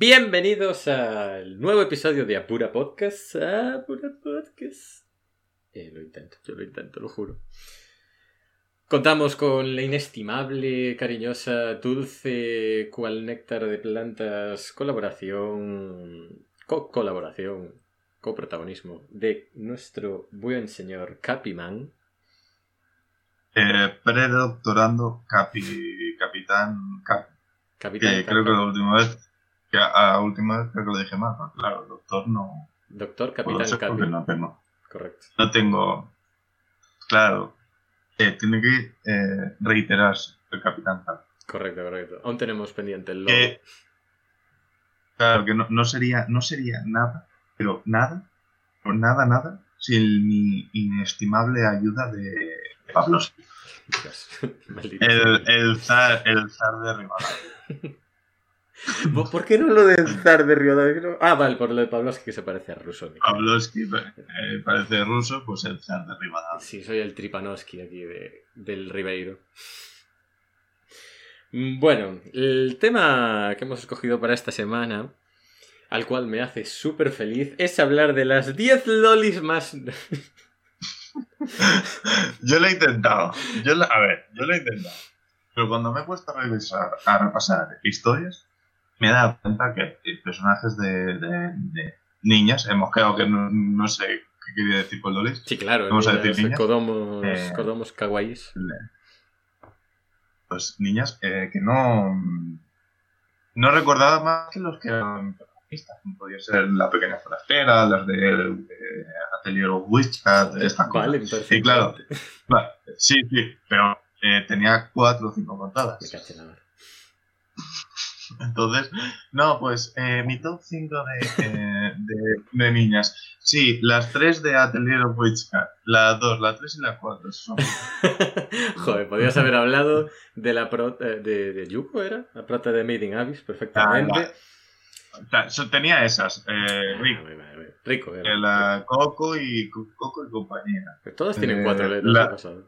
Bienvenidos al nuevo episodio de Apura Podcast. Apura Podcast. Eh, lo intento, yo lo intento, lo juro. Contamos con la inestimable, cariñosa, dulce, cual néctar de plantas, colaboración, co-colaboración, coprotagonismo de nuestro buen señor Capiman. Eh, predoctorando capi, capitán Capi. Capitán Que creo que la última vez, que a la última vez creo que lo dije mal, porque claro, doctor no. Doctor porque Capi. no tengo. Correcto. No tengo. Claro, eh, tiene que eh, reiterarse el capitán Capi. Correcto, correcto. Aún tenemos pendiente el logo. Claro, que no, no sería, no sería nada, pero nada, o nada, nada, sin mi inestimable ayuda de. Dios, sea. El, el, zar, el zar de Rivadavia. ¿Por qué no lo del zar de Rivadavia? Ah, vale, por lo de Pavlovsky que se parece a ruso. Pavlovsky eh, parece ruso, pues el zar de Rivadavia. Sí, soy el Tripanovsky aquí de, del Ribeiro. Mm, Bueno, el tema que hemos escogido para esta semana, al cual me hace súper feliz, es hablar de las 10 lolis más... Yo lo he intentado. Yo lo- a ver, yo lo he intentado. Pero cuando me he puesto a revisar, a repasar historias, me he dado cuenta que eh, personajes de, de- de niñas, hemos quedado que no, no sé qué quería decir con Lolis, Sí, claro, Vamos a niñas, decir niñas. Kodomos, Eh. kodomos kawaiis. pues niñas eh, que no, no recordaba más que los que eran protagonistas. como Podía ser la pequeña forastera, las de, de Atelier of Witchcraft, estas cosas. Vale, perfecto. Y claro, sí, sí, pero eh, tenía cuatro o cinco Me contadas. caché en la mar. Entonces, no, pues eh, mi top 5 de, eh, de, de niñas. Sí, las tres de Atelier of Witchcraft, la 2, la 3 y la 4. Son... Joder, podrías haber hablado de la prota de, de Yuko, ¿era? La prota de Made in Abyss, perfectamente. Ah, O sea, so- tenía esas, eh, Ah, Rico. Rico, era. eh, la Coco y Coco y compañía. Todos tienen eh, cuatro letras. la-.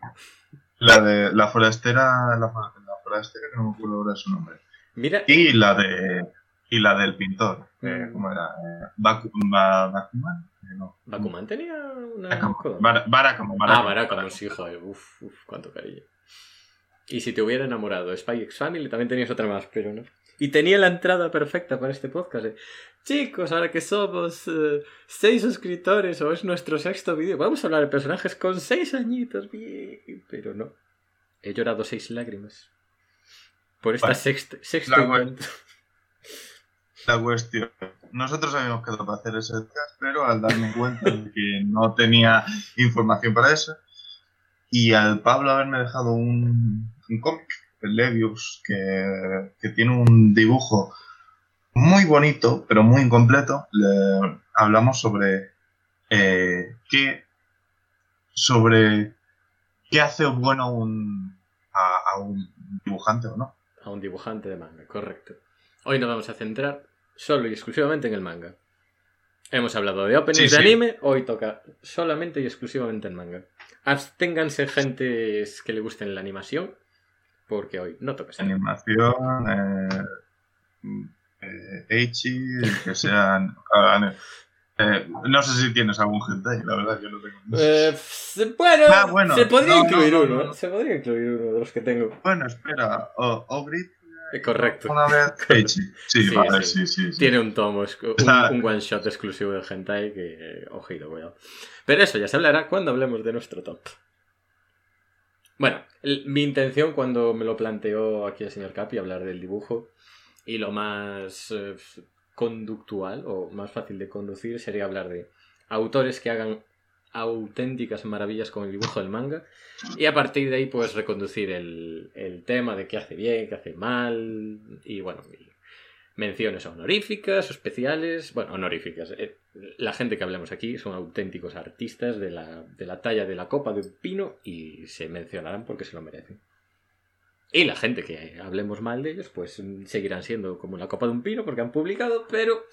La de la forastera, la, la forastera que no me acuerdo ahora su nombre. Mira, Y la de y la del pintor, eh, Mm. ¿cómo era? Eh, Baku- Ba- Bakuman, Eh, no. Bakuman tenía una. Barakamon, Ah, Barakamon, Barakamon, sí, joder. Uf, uf, cuánto cariño. Y si te hubiera enamorado Spy X Family, también tenías otra más, pero no. Y tenía la entrada perfecta para este podcast. eh. Chicos, ahora que somos eh, seis suscriptores o es nuestro sexto vídeo, vamos a hablar de personajes con seis añitos. Bien, pero no. He llorado seis lágrimas. Por esta Bueno, sexta, sexto la. La cuestión. Nosotros habíamos quedado para hacer ese podcast, pero al darme cuenta de que no tenía información para eso, y al Pablo haberme dejado un, un cómic, el Levius, que, que tiene un dibujo muy bonito, pero muy incompleto, le hablamos sobre eh, qué sobre qué hace bueno un, a, a un dibujante o no. A un dibujante de manga, correcto. Hoy nos vamos a centrar solo y exclusivamente en el manga. Hemos hablado de openings Sí, de sí. anime, hoy toca solamente y exclusivamente en manga. Absténganse gentes que le gusten la animación, porque hoy no toca animación, eh, eh, Eichi, que sean. Eh, no sé si tienes algún hentai, la verdad, yo no tengo. Eh, bueno, Ah, bueno, se podría no, incluir no, uno, no, no. se podría incluir uno de los que tengo. Bueno, espera, o- Ogrit, Eh, correcto. una vez. Sí, Sí, vale, sí. sí, sí. sí. Tiene un tomo, un, one shot exclusivo de hentai que, ojito, cuidado. Pero eso ya se hablará cuando hablemos de nuestro top. Bueno, el- mi intención cuando me lo planteó aquí el señor Capi, hablar del dibujo, y lo más eh, conductual o más fácil de conducir sería hablar de autores que hagan auténticas maravillas con el dibujo del manga y a partir de ahí pues reconducir el, el tema de qué hace bien, qué hace mal y bueno, menciones honoríficas especiales, bueno, honoríficas. eh, la gente que hablemos aquí son auténticos artistas de la, de la talla de la copa de un pino y se mencionarán porque se lo merecen. Y la gente que hablemos mal de ellos, pues mm, seguirán siendo como la copa de un pino porque han publicado, pero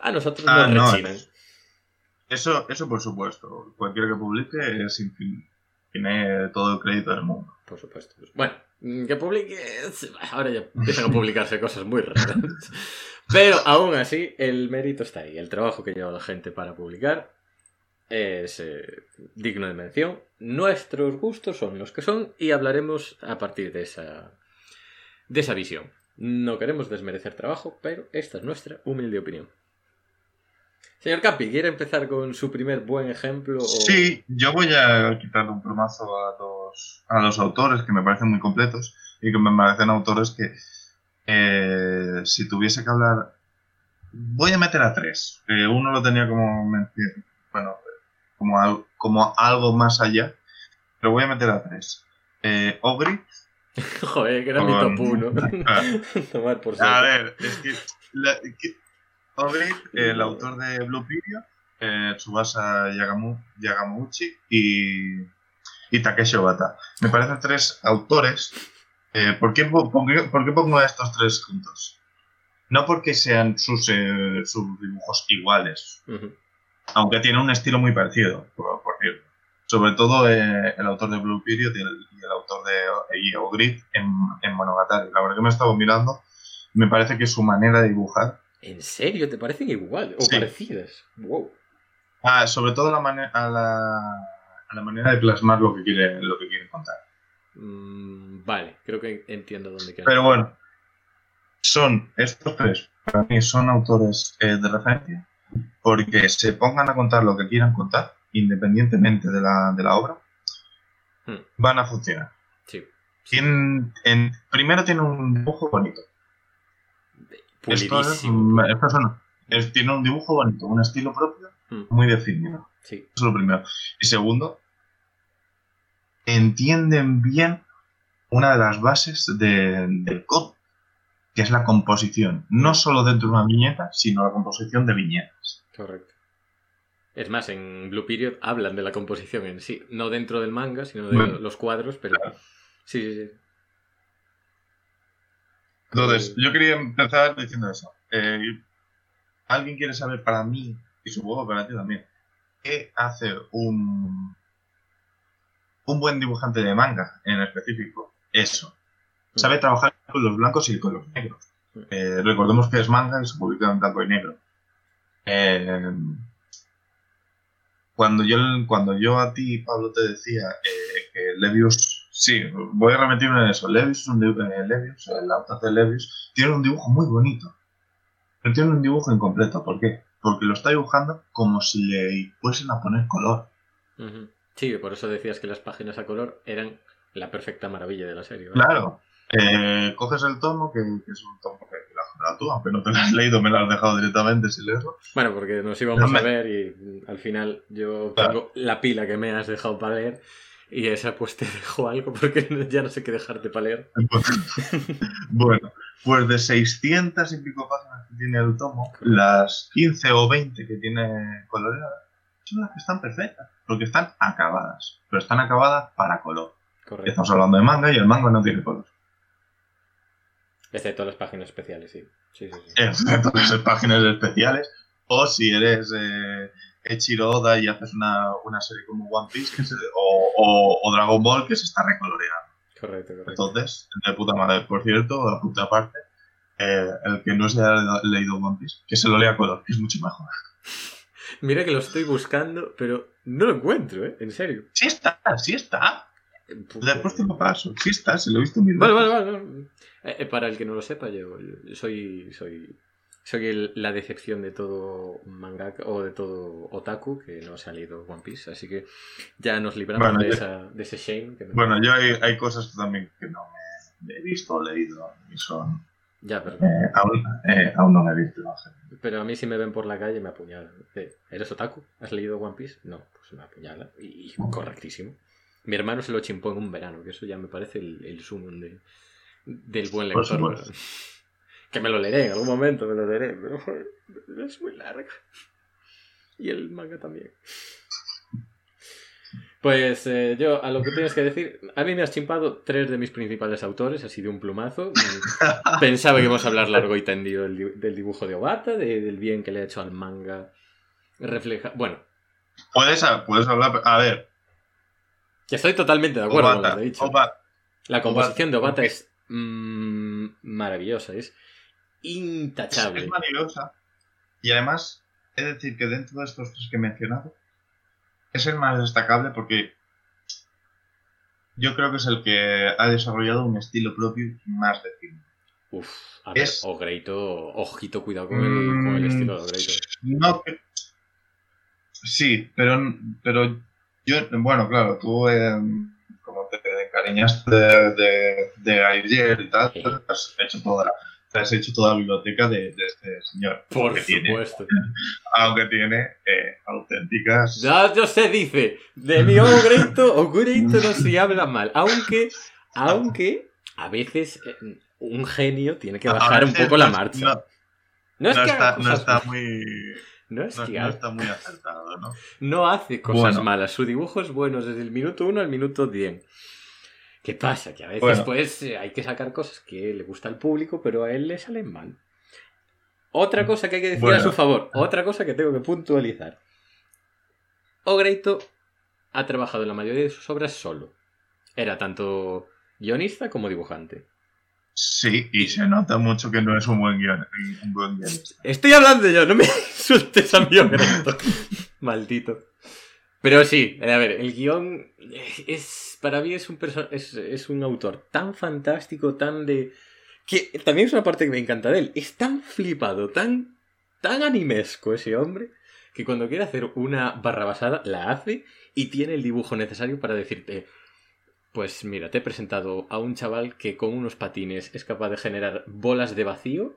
a nosotros Ah, nos no, rechinan. Eso, eso por supuesto. Cualquiera que publique es infin- tiene todo el crédito del mundo. Por supuesto. Bueno, mm, que publique. Ahora ya empiezan a publicarse cosas muy raras. Pero aún así, el mérito está ahí. El trabajo que lleva la gente para publicar es eh, digno de mención. Nuestros gustos son los que son y hablaremos a partir de esa, de esa visión. No queremos desmerecer trabajo, pero esta es nuestra humilde opinión. Señor Capi, ¿quiere empezar con su primer buen ejemplo? Sí, yo voy a quitarle un plumazo a los, a los autores que me parecen muy completos y que me parecen autores que eh, si tuviese que hablar... Voy a meter a tres. Uno lo tenía como, bueno, como, al- como algo más allá, pero voy a meter a tres. Eh, Ogri, Joder, que era mi top 1. Tomar por A ver, es que, la- que- Ogri, el autor de Blue Period, eh, Tsubasa Yagamu, Yagamauchi y, y Takeshi Obata. Me parecen tres autores. eh, ¿por, qué, po- por qué- por qué pongo a estos tres juntos? No porque sean sus, eh, sus dibujos iguales. Aunque tienen un estilo muy parecido, por, por cierto. Sobre todo eh, el autor de Blue Period y el, y el autor de Ogrid en, en Monogatari. La verdad que me he estado mirando, me parece que su manera de dibujar, ¿En serio? ¿Te parecen igual? ¿O Sí. parecidas? Wow. ah, sobre todo la a, la, a la manera de plasmar lo que quiere, lo que quiere contar. Mm, vale, creo que entiendo dónde quieres. Pero bueno, son estos tres, para mí son autores eh, de referencia, porque se pongan a contar lo que quieran contar, independientemente de la, de la obra, Hmm. van a funcionar. Sí. Tienen, en, primero tiene un dibujo bonito. Esto es, persona es- tiene un dibujo bonito, un estilo propio Mm, muy definido. Sí. Eso es lo primero. Y segundo, entienden bien una de las bases de- del cómic, que es la composición. No solo dentro de una viñeta, sino la composición de viñetas. Correcto. Es más, en Blue Period hablan de la composición en sí, no dentro del manga, sino de Bueno. los cuadros, pero Claro. sí, sí, sí. Entonces, Eh, yo quería empezar diciendo eso. Eh, ¿Alguien quiere saber para mí, y supongo para ti también, qué hace un, un buen dibujante de manga en específico? Eso. Sabe trabajar con los blancos y con los negros. Eh, recordemos que es manga y se publica en blanco y negro. Eh, cuando, yo, cuando yo a ti, Pablo, te decía eh, que Levius, sí, voy a remitirme en eso. Levius, es un dibu- eh, Levius, el autor de Levius, tiene un dibujo muy bonito. Pero tiene un dibujo incompleto. ¿Por qué? Porque lo está dibujando como si le fuesen a poner color. Sí, por eso decías que las páginas a color eran la perfecta maravilla de la serie. ¿verdad? Claro. Eh, coges el tomo, que, que es un tomo que la has tú, aunque no te lo has leído, me lo has dejado directamente sin leerlo. Bueno, porque nos íbamos No a ver y al final yo Claro. tengo la pila que me has dejado para leer y esa pues te dejo algo porque ya no sé qué dejarte para leer. bueno, pues de 600 y pico páginas que tiene el tomo, las 15 o 20 que tiene coloreadas son las que están perfectas, porque están acabadas, pero están acabadas para color. Correcto. Estamos hablando de manga y el manga no tiene color. Excepto las páginas especiales, sí. Sí, sí, sí. Excepto las páginas especiales, o si eres eh, Oda y haces una, una serie como One Piece que se- o, o- o Dragon Ball que se está recoloreando. Correcto, correcto. Entonces, de puta madre. Por cierto, a puta parte, eh, el que no se haya leído One Piece, que se lo lea a color, que es mucho mejor. Mira que lo estoy buscando, pero no lo encuentro, ¿eh? En serio. Sí está, sí está. Después te lo paso. Sí está, se lo he visto mil veces. vale, vale. vale. Eh, eh, para el que no lo sepa, yo, yo soy, soy, soy el- la decepción de todo mangaka o de todo otaku que no ha leído One Piece, así que ya nos libramos Bueno, de, yo- esa, de ese shame. que me- Bueno, yo hay, hay cosas también que no me he visto o leído y son... Ya, pero, eh, aún, eh, aún no me he visto. no sé. pero a mí si me ven por la calle me apuñalan. Eh, ¿Eres otaku? ¿Has leído One Piece? No, pues me apuñalan. Y correctísimo. Mi hermano se lo chimpó en un verano, que eso ya me parece el, el sumum de, del buen lector. Que me lo leeré, en algún momento me lo leeré, pero es muy larga. Y el manga también. Pues eh, yo, a lo que tienes que decir, a mí me has chimpado tres de mis principales autores, así de un plumazo. Pensaba que íbamos a hablar largo y tendido del, di- del dibujo de Obata, de- del bien que le ha hecho al manga. Refleja. Bueno, Puedes, puedes hablar... A ver, que estoy totalmente de acuerdo con lo que he dicho. Obata, La composición de Obata es mm, maravillosa. Es intachable. Es maravillosa. Y además, he de decir que dentro de estos tres que he mencionado, es el más destacable porque yo creo que es el que ha desarrollado un estilo propio más definido. Uf, a ver, Es- Ogreito, ojito, cuidado con el, con el estilo de Ogreito. No, sí, pero, pero yo, bueno, claro, tú eh, como te encariñaste de, de, de ayer y tal, has hecho toda, te has hecho toda la biblioteca de, de este señor. Por aunque tiene, supuesto. aunque tiene eh, auténticas. Ya, yo se dice, de mi Ogreito, Ogreito no se habla mal. Aunque, aunque, a veces eh, un genio tiene que bajar un poco la marcha. No, No es que está, no muy. No es No, que no está muy acertado, ¿no? no hace cosas Bueno. malas. Su dibujo es bueno desde el minuto 1 al minuto 10. ¿Qué pasa? Que a veces Bueno. pues eh, hay que sacar cosas que le gusta al público, pero a él le salen mal. Otra cosa que hay que decir a su favor, otra cosa que tengo que puntualizar. Ogreito ha trabajado en la mayoría de sus obras solo. Era tanto guionista como dibujante. Sí, y se nota mucho que no es un buen guion. Estoy hablando yo, no me insultes a Ogreito. Maldito. Pero sí, a ver, el guion es, para mí es un, es, es un autor tan fantástico, tan de... Que también es una parte que me encanta de él. Es tan flipado, tan, tan animesco ese hombre, que cuando quiere hacer una barra basada, la hace y tiene el dibujo necesario para decirte... Pues mira, te he presentado a un chaval que con unos patines es capaz de generar bolas de vacío,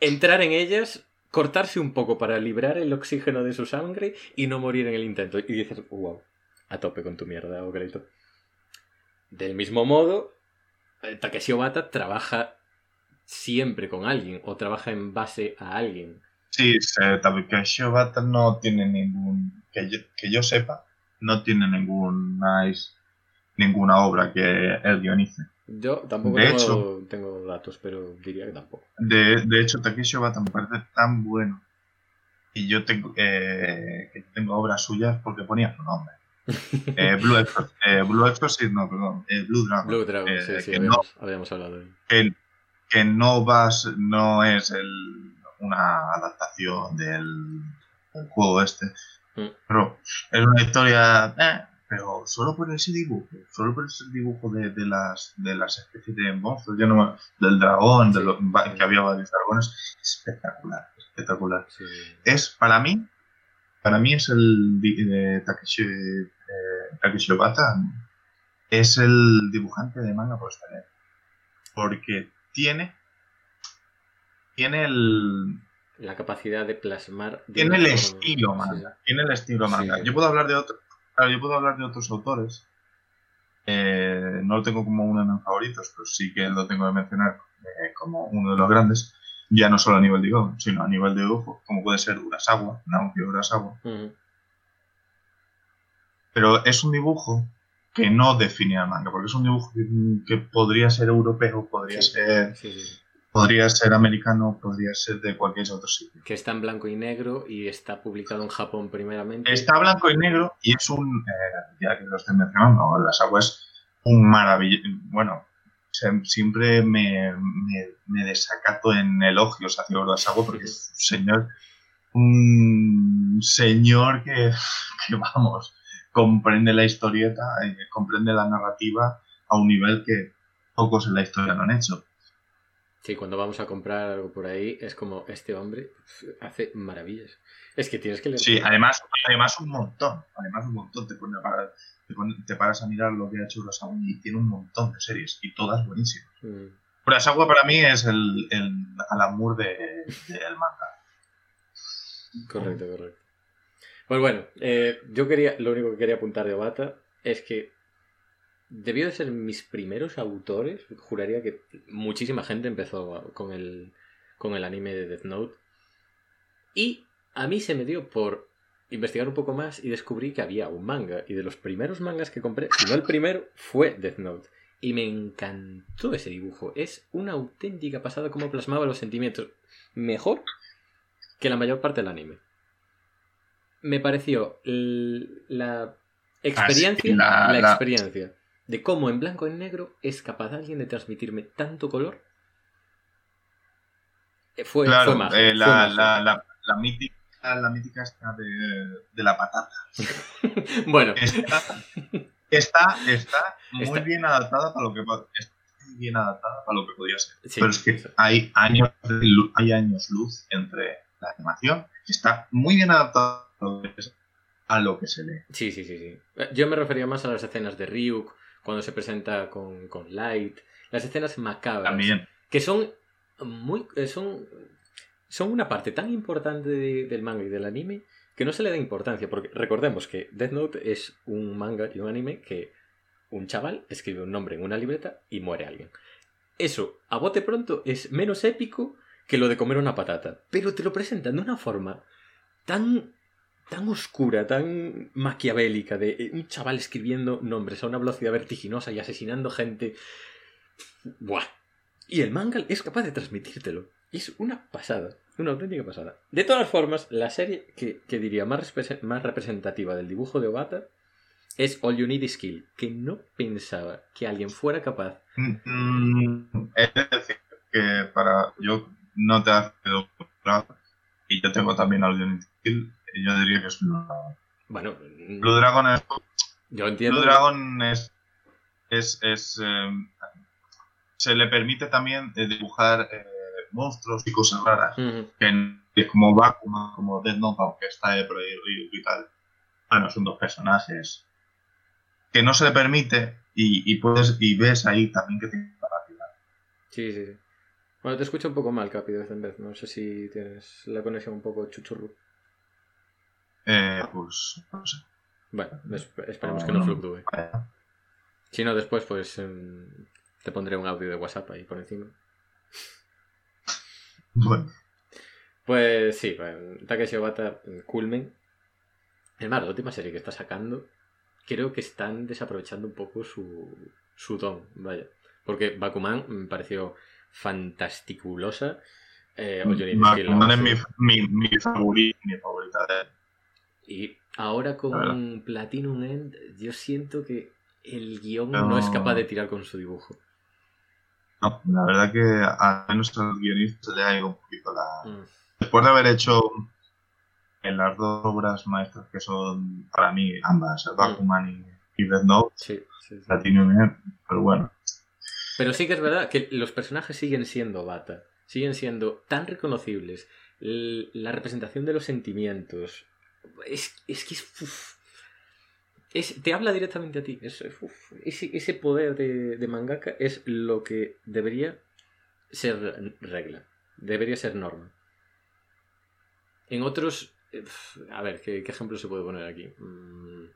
entrar en ellas, cortarse un poco para librar el oxígeno de su sangre y no morir en el intento. Y dices, wow, a tope con tu mierda, Ogreito. Del mismo modo, eh, Takeshi Obata trabaja siempre con alguien o trabaja en base a alguien. Sí, Takeshi Obata no tiene ningún. Que yo, que yo sepa, no tiene ninguna, ninguna obra que él guionice. Yo tampoco De tengo, hecho- tengo datos, pero diría que tampoco. De, de hecho, Takeshi Obata me parece tan bueno. Y yo tengo, eh, que tengo obras suyas porque ponía su nombre. Eh, Blue, Exorcist, eh, Blue Exorcist, no, perdón. eh, Blue Dragon. Blue Dragon, eh, sí, sí, que habíamos, habíamos hablado de él. que, que no vas, no es el, una adaptación del, del juego este. Mm. Pero es una historia, pero solo por ese dibujo, solo por ese dibujo de, de las de las especies de monstruos, yo no me- del dragón, de los- que había varios dragones, espectacular, espectacular. Sí. Es para mí, para mí es el Takeshi, eh, Takeshi Obata, es el dibujante de manga por excelencia. Porque tiene, tiene el, La capacidad de plasmar. de tiene el forma- estilo manga, tiene el estilo manga. Yo puedo hablar de otro, claro, yo puedo hablar de otros autores. Eh, no lo tengo como uno de mis favoritos, pero sí que lo tengo que mencionar eh, como uno de los grandes. Ya no solo a nivel de guion, sino a nivel de dibujo, como puede ser Urasawa, Naoki Urasawa. Ujú. pero es un dibujo que no define al manga, porque es un dibujo que, que podría ser europeo, podría Sí. ser Sí, sí. Podría ser americano, podría ser de cualquier otro sitio. Que está en blanco y negro y está publicado en Japón primeramente. Está blanco y negro y es un, eh, ya que lo estoy mencionando, las aguas un maravilloso, bueno, siempre me, me, me desacato en elogios hacia Urasawa porque es un señor, un señor que, que vamos, comprende la historieta, eh, comprende la narrativa a un nivel que pocos en la historia lo han hecho. Sí, cuando vamos a comprar algo por ahí, es como este hombre hace maravillas. Es que tienes que leer. Sí, además, además un montón, además un montón, te, pone a parar- te, pone- te paras a mirar lo que ha hecho Urasawa y tiene un montón de series y todas buenísimas. Mm. Urasawa para mí es el, el Alan Moore de- del manga. Correcto, correcto. Pues bueno, eh, yo quería, lo único que quería apuntar de Obata es que debió de ser mis primeros autores. Juraría que muchísima gente empezó con el, con el anime de Death Note. Y a mí se me dio por investigar un poco más y descubrí que había un manga. Y de los primeros mangas que compré, si no el primero, fue Death Note. Y me encantó ese dibujo. Es una auténtica pasada cómo plasmaba los sentimientos. Mejor que la mayor parte del anime. Me pareció l- la experiencia, la- experiencia de cómo en blanco y negro es capaz alguien de transmitirme tanto color Eh, Fue, claro, fue magia, eh, fue la, magia. la, la, la mítica, la mítica está de, de la patata. Bueno, Está, está, está muy Está- bien adaptada para lo que está muy bien adaptada para lo que podía ser. sí, Pero es que sí. hay años, hay años luz entre la animación, que está muy bien adaptada a lo que es- a lo que se lee. Sí, sí, sí, sí. Eh, Yo me refería más a las escenas de Ryuk, cuando se presenta con, con Light, las escenas macabras, También. que son muy eh, son son una parte tan importante de- del manga y del anime que no se le da importancia, porque recordemos que Death Note es un manga y un anime que un chaval escribe un nombre en una libreta y muere alguien. Eso, a bote pronto, es menos épico que lo de comer una patata, pero te lo presentan de una forma tan tan oscura, tan maquiavélica, de eh, un chaval escribiendo nombres a una velocidad vertiginosa y asesinando gente. ¡Buah! Y el manga es capaz de transmitírtelo. Es una pasada, una auténtica pasada. De todas formas, la serie que, diría más, repre- más representativa del dibujo de Obata es All You Need Is Kill, que no pensaba que alguien fuera capaz. Mm, Es decir, que para. Yo no te has quedado y yo tengo también audio Steel, y yo diría que es Blue Dragon. Bueno, Blue Dragon es. yo entiendo. Blue Dragon es. es, es, eh, se le permite también eh, dibujar eh, monstruos y cosas raras. Ujú. Que, que como Bakuman, como Death Note, aunque está por ahí y tal. Bueno, son dos personajes que no se le permite y, y puedes y ves ahí también que tiene capacidad. Sí, sí, sí. Bueno, te escucho un poco mal, Capi, de vez en vez. No sé si tienes la conexión un poco chuchurru. Eh, pues no sé. Bueno, es- esperemos que no fluctúe. Si no, después pues em, te pondré un audio de WhatsApp ahí por encima. Bueno, Pues sí, bueno, Takeshi Obata, mm, Culmen. Es más, la última serie que está sacando, creo que están desaprovechando un poco su, su don, vaya. Porque Bakuman me pareció fantasticulosa. Eh, Bakuman es mi, mi, mi, favori- mi favorita de él. Y ahora con Platinum End, yo siento que el guion No. no es capaz de tirar con su dibujo. No, la verdad que al menos al guionista le ha ido un poquito la... Mm. Después de haber hecho en las dos obras maestras que son para mí ambas, Bakuman y, y Death Note, Sí, sí, sí. Platinum End, pero bueno. Pero sí que es verdad que los personajes siguen siendo Bata, siguen siendo tan reconocibles. La representación de los sentimientos. Es, es que es, Te habla directamente a ti. Ese, ese poder de, de mangaka es lo que debería ser regla. Debería ser norma. En otros. A ver, ¿qué, qué ejemplo se puede poner aquí? Mm,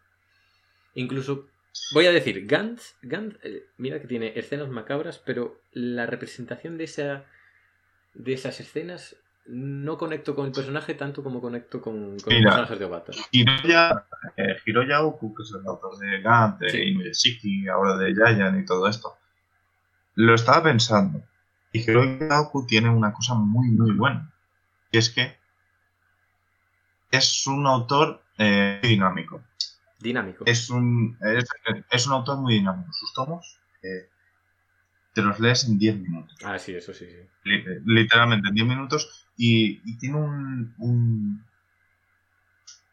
incluso Voy a decir, Gantz, Gantz eh, mira que tiene escenas macabras, pero la representación de, esa, de esas escenas no conecto con el personaje tanto como conecto con, con los personajes de Obata. Hiroya, eh, Hiroya Oku, que es el autor de Gant, de Sí. Inuyashiki, ahora de Giant y todo esto, lo estaba pensando. Y Hiroya Oku tiene una cosa muy, muy buena. Y es que es un autor eh, dinámico. Dinámico. Es un, es, es un autor muy dinámico. Sus tomos eh, te los lees en 10 minutos. Ah, sí, eso sí, sí. Li- literalmente en 10 minutos y, y tiene un, un-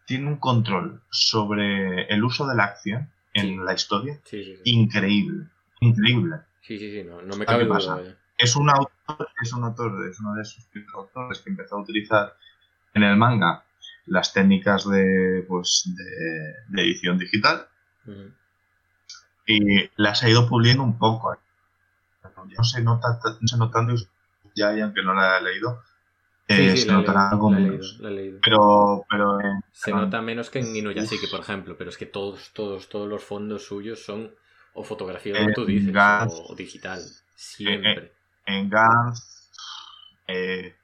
tiene un control sobre el uso de la acción en Sí. la historia Sí, sí, increíble increíble Sí, sí, sí, no, no me ¿qué cabe duda. pasa? es un autor es un autor es uno de esos autores que empezó a utilizar en el manga las técnicas de pues de, de edición digital Ujú. y las ha ido puliendo un poco no se nota no se notando ya y aunque no la he leído eh, sí, se notará algo menos leído. Pero, pero eh, Se nota menos que en Inuyashiki, por ejemplo, pero es que todos, todos, todos los fondos suyos son o fotografía, como Eh, tú dices, o digital. Siempre. en Gans eh,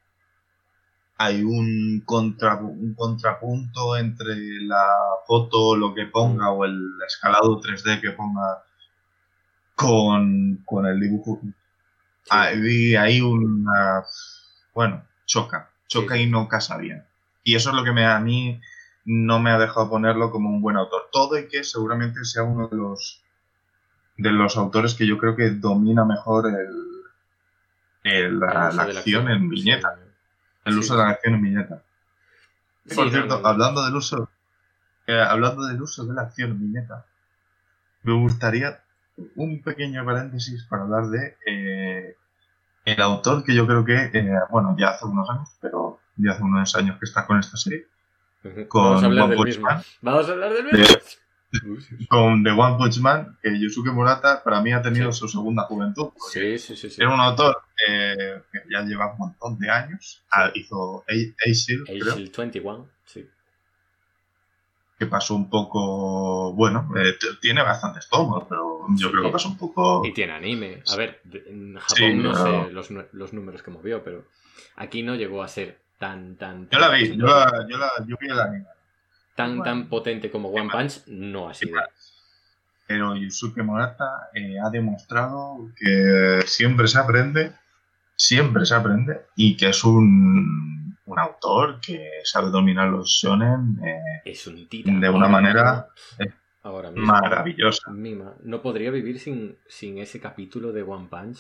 hay un, contra, un contrapunto entre la foto, lo que ponga, o el escalado 3D que ponga con, con el dibujo. Sí. Hay, hay una. Bueno, choca. Choca Sí. y no casa bien. Y eso es lo que me, a mí no me ha dejado ponerlo como un buen autor. Todo y que seguramente sea uno de los de los autores que yo creo que domina mejor el, el- la, El acción en viñeta. El Sí. uso de la acción en viñeta. Sí, por cierto, hablando del uso, eh, hablando del uso de la acción en viñeta, me gustaría un pequeño paréntesis para hablar de eh, el autor que yo creo que, eh, bueno, ya hace unos años, pero ya hace unos años que está con esta serie, con Vamos a hablar One del Punch mismo. Man. Vamos a hablar del mismo. con The One Punch Man, que Yusuke Murata para mí ha tenido Sí. su segunda juventud. Sí, sí, sí. sí. Era un autor eh, que ya lleva un montón de años. Ah, hizo A- Ace, creo, Agile 21, sí. Que pasó un poco. Bueno, eh, tiene bastantes tomos, pero yo Sí. creo que pasó un poco. Y tiene anime. A ver, en Japón Sí, no pero- sé los, los números que movió, pero aquí no llegó a ser tan, tan, Yo la vi, yo, la, yo, la, yo vi el anime. tan, Bueno. tan potente como One Punch, no ha sido. Pero Yusuke Murata eh, ha demostrado que siempre se aprende, siempre se aprende, y que es un, un autor que sabe dominar los shonen eh, Es un titán. De una manera, mismo- eh, Ahora mismo. maravillosa. Mima. No podría vivir sin, sin ese capítulo de One Punch.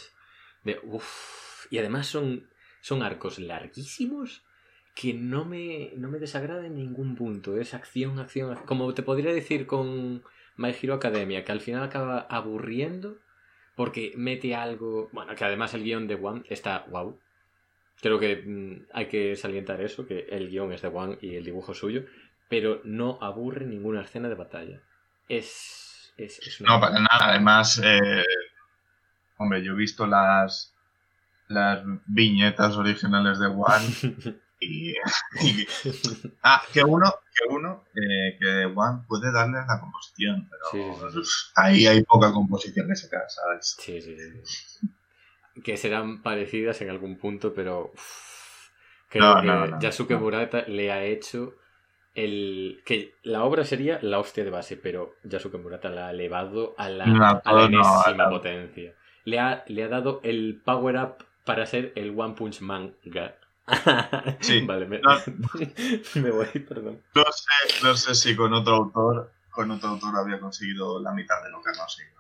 De, uf. Y además son, son arcos larguísimos que no me, no me desagrada en ningún punto. Es acción, acción, acción. Como te podría decir con My Hero Academia, que al final acaba aburriendo porque mete algo... Bueno, que además el guion de One está wow. Creo que mm, hay que salientar eso, que el guion es de One y el dibujo suyo, pero no aburre ninguna escena de batalla. Es... es, es una- No, para nada. Además, eh, hombre, yo he visto las, las viñetas originales de One y, y- ah, que uno, que uno, eh, que One puede darle la composición, pero Sí, sí, sí. ahí hay poca composición que se queda, ¿sabes? Sí, sí, sí. Que serán parecidas en algún punto, pero uf, creo No, que no, no, Yasuke. Murata le ha hecho el que la obra sería la hostia de base, pero Yasuke Murata la ha elevado a la, a la enésima potencia. Le ha, le ha dado el power up para ser el One Punch Man. Sí. Vale, me, me voy, perdón. No sé, no sé si con otro autor, con otro autor habría conseguido la mitad de lo que ha conseguido.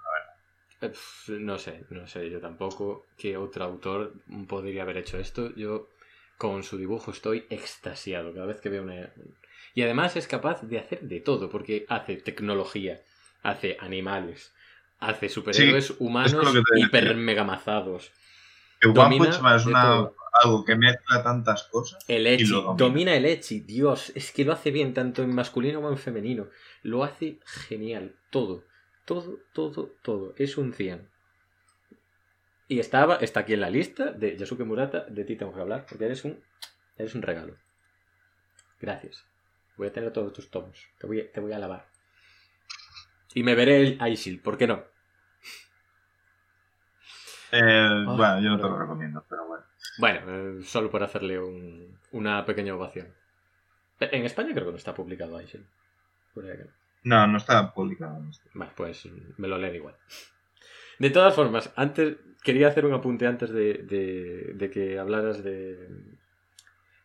Eh, No sé, no sé, yo tampoco qué otro autor podría haber hecho esto. Yo con su dibujo estoy extasiado cada vez que veo una... Y además es capaz de hacer de todo, porque hace tecnología, hace animales, hace superhéroes humanos es lo que te decía. hiper megamazados. Que One Punch Man es una, algo que mezcla tantas cosas. El Echi, domina. domina el Echi, Dios, es que lo hace bien tanto en masculino como en femenino. Lo hace genial, todo, todo, todo, todo. Es un 100. Y estaba, está aquí en la lista de Yasuke Murata, de ti tengo que hablar, porque eres un, eres un regalo. Gracias. Voy a tener todos tus tomos, te voy, a- te voy a alabar. Y me veré el Aishil, ¿por qué no? Eh, bueno, yo no te lo recomiendo, pero bueno. Bueno, eh, solo por hacerle un- una pequeña ovación. En España creo que no está publicado que no. No, no está publicado. Bueno, pues me lo leen igual. De todas formas, antes quería hacer un apunte antes de, de- de que hablaras de,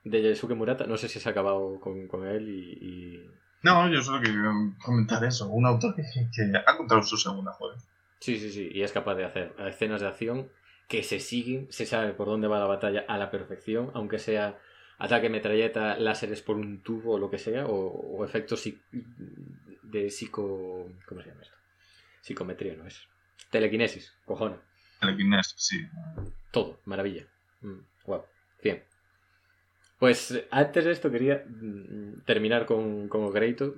de Yaisuke Murata. No sé si se ha acabado con, con él y, y- No, yo solo quería comentar eso. Un autor que, que ha encontrado su segunda joven. Sí, sí, sí. Y es capaz de hacer escenas de acción que se siguen, se sabe por dónde va la batalla a la perfección, aunque sea ataque metralleta, láseres por un tubo o lo que sea, o, o efectos de psico... ¿Cómo se llama esto? Psicometría, ¿no es? Telequinesis, cojones. Telequinesis, sí. Todo, maravilla. Mm, wow, bien. Pues eh, antes de esto quería mm, terminar con, con Ogreito.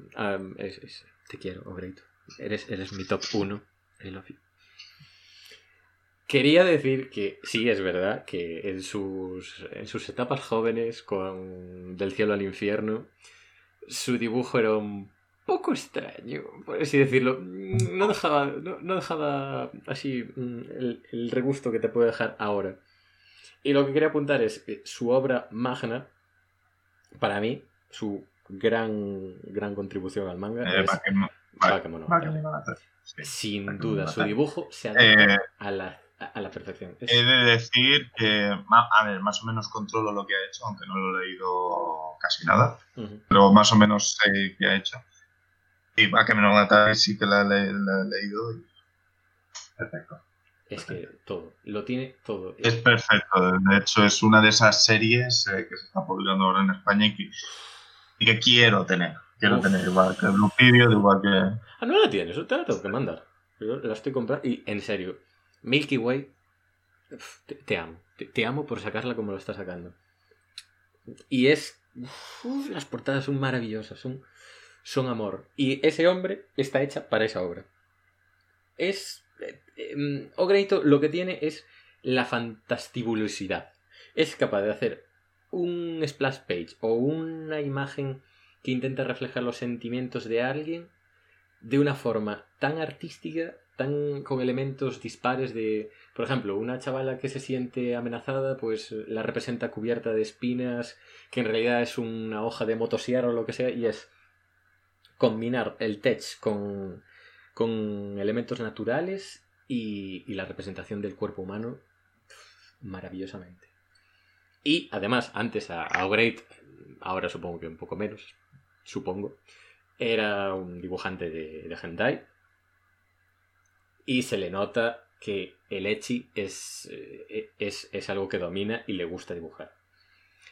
Es- te quiero, Ogreito. Eres, eres mi top 1. I love you. Quería decir que sí, es verdad que en sus, en sus etapas jóvenes, con Del cielo al infierno, su dibujo era un poco extraño, por así decirlo. No dejaba, no, no dejaba así mm, el, el regusto que te puede dejar ahora. Y lo que quería apuntar es que su obra magna, para mí, su gran, gran contribución al manga Eh, es sí. Sin duda, su dibujo se adapta Eh, a, la, a, la perfección. Es- He de decir que, a ver, más o menos controlo lo que ha hecho, aunque no lo he leído casi nada, pero más o menos sé qué ha hecho. Y Bakemonogatari sí que la, la he leído y... Perfecto. Es que todo, lo tiene todo. Es perfecto. De hecho, es una de esas series eh, que se está publicando ahora en España y que, y que quiero tener. Quiero Uf. tener igual que Blue Period, igual que. Ah, no la tienes, te la tengo que mandar. Yo la estoy comprando. Y en serio, Milky Way, te, te amo. Te, te amo por sacarla como lo está sacando. Y es. uf, las portadas son maravillosas, son, son amor. Y ese hombre está hecha para esa obra. Es. eh, eh, Ogreito lo que tiene es la fantastibulosidad. Es capaz de hacer un splash page o una imagen que intenta reflejar los sentimientos de alguien de una forma tan artística, tan con elementos dispares de, por ejemplo, una chavala que se siente amenazada, pues la representa cubierta de espinas, que en realidad es una hoja de motosierra o lo que sea, y es combinar el tech con, con elementos naturales y, y la representación del cuerpo humano maravillosamente. Y además, antes a, a Great, ahora supongo que un poco menos, supongo, era un dibujante de, de hentai. Y se le nota que el Echi es, eh, es, es algo que domina y le gusta dibujar.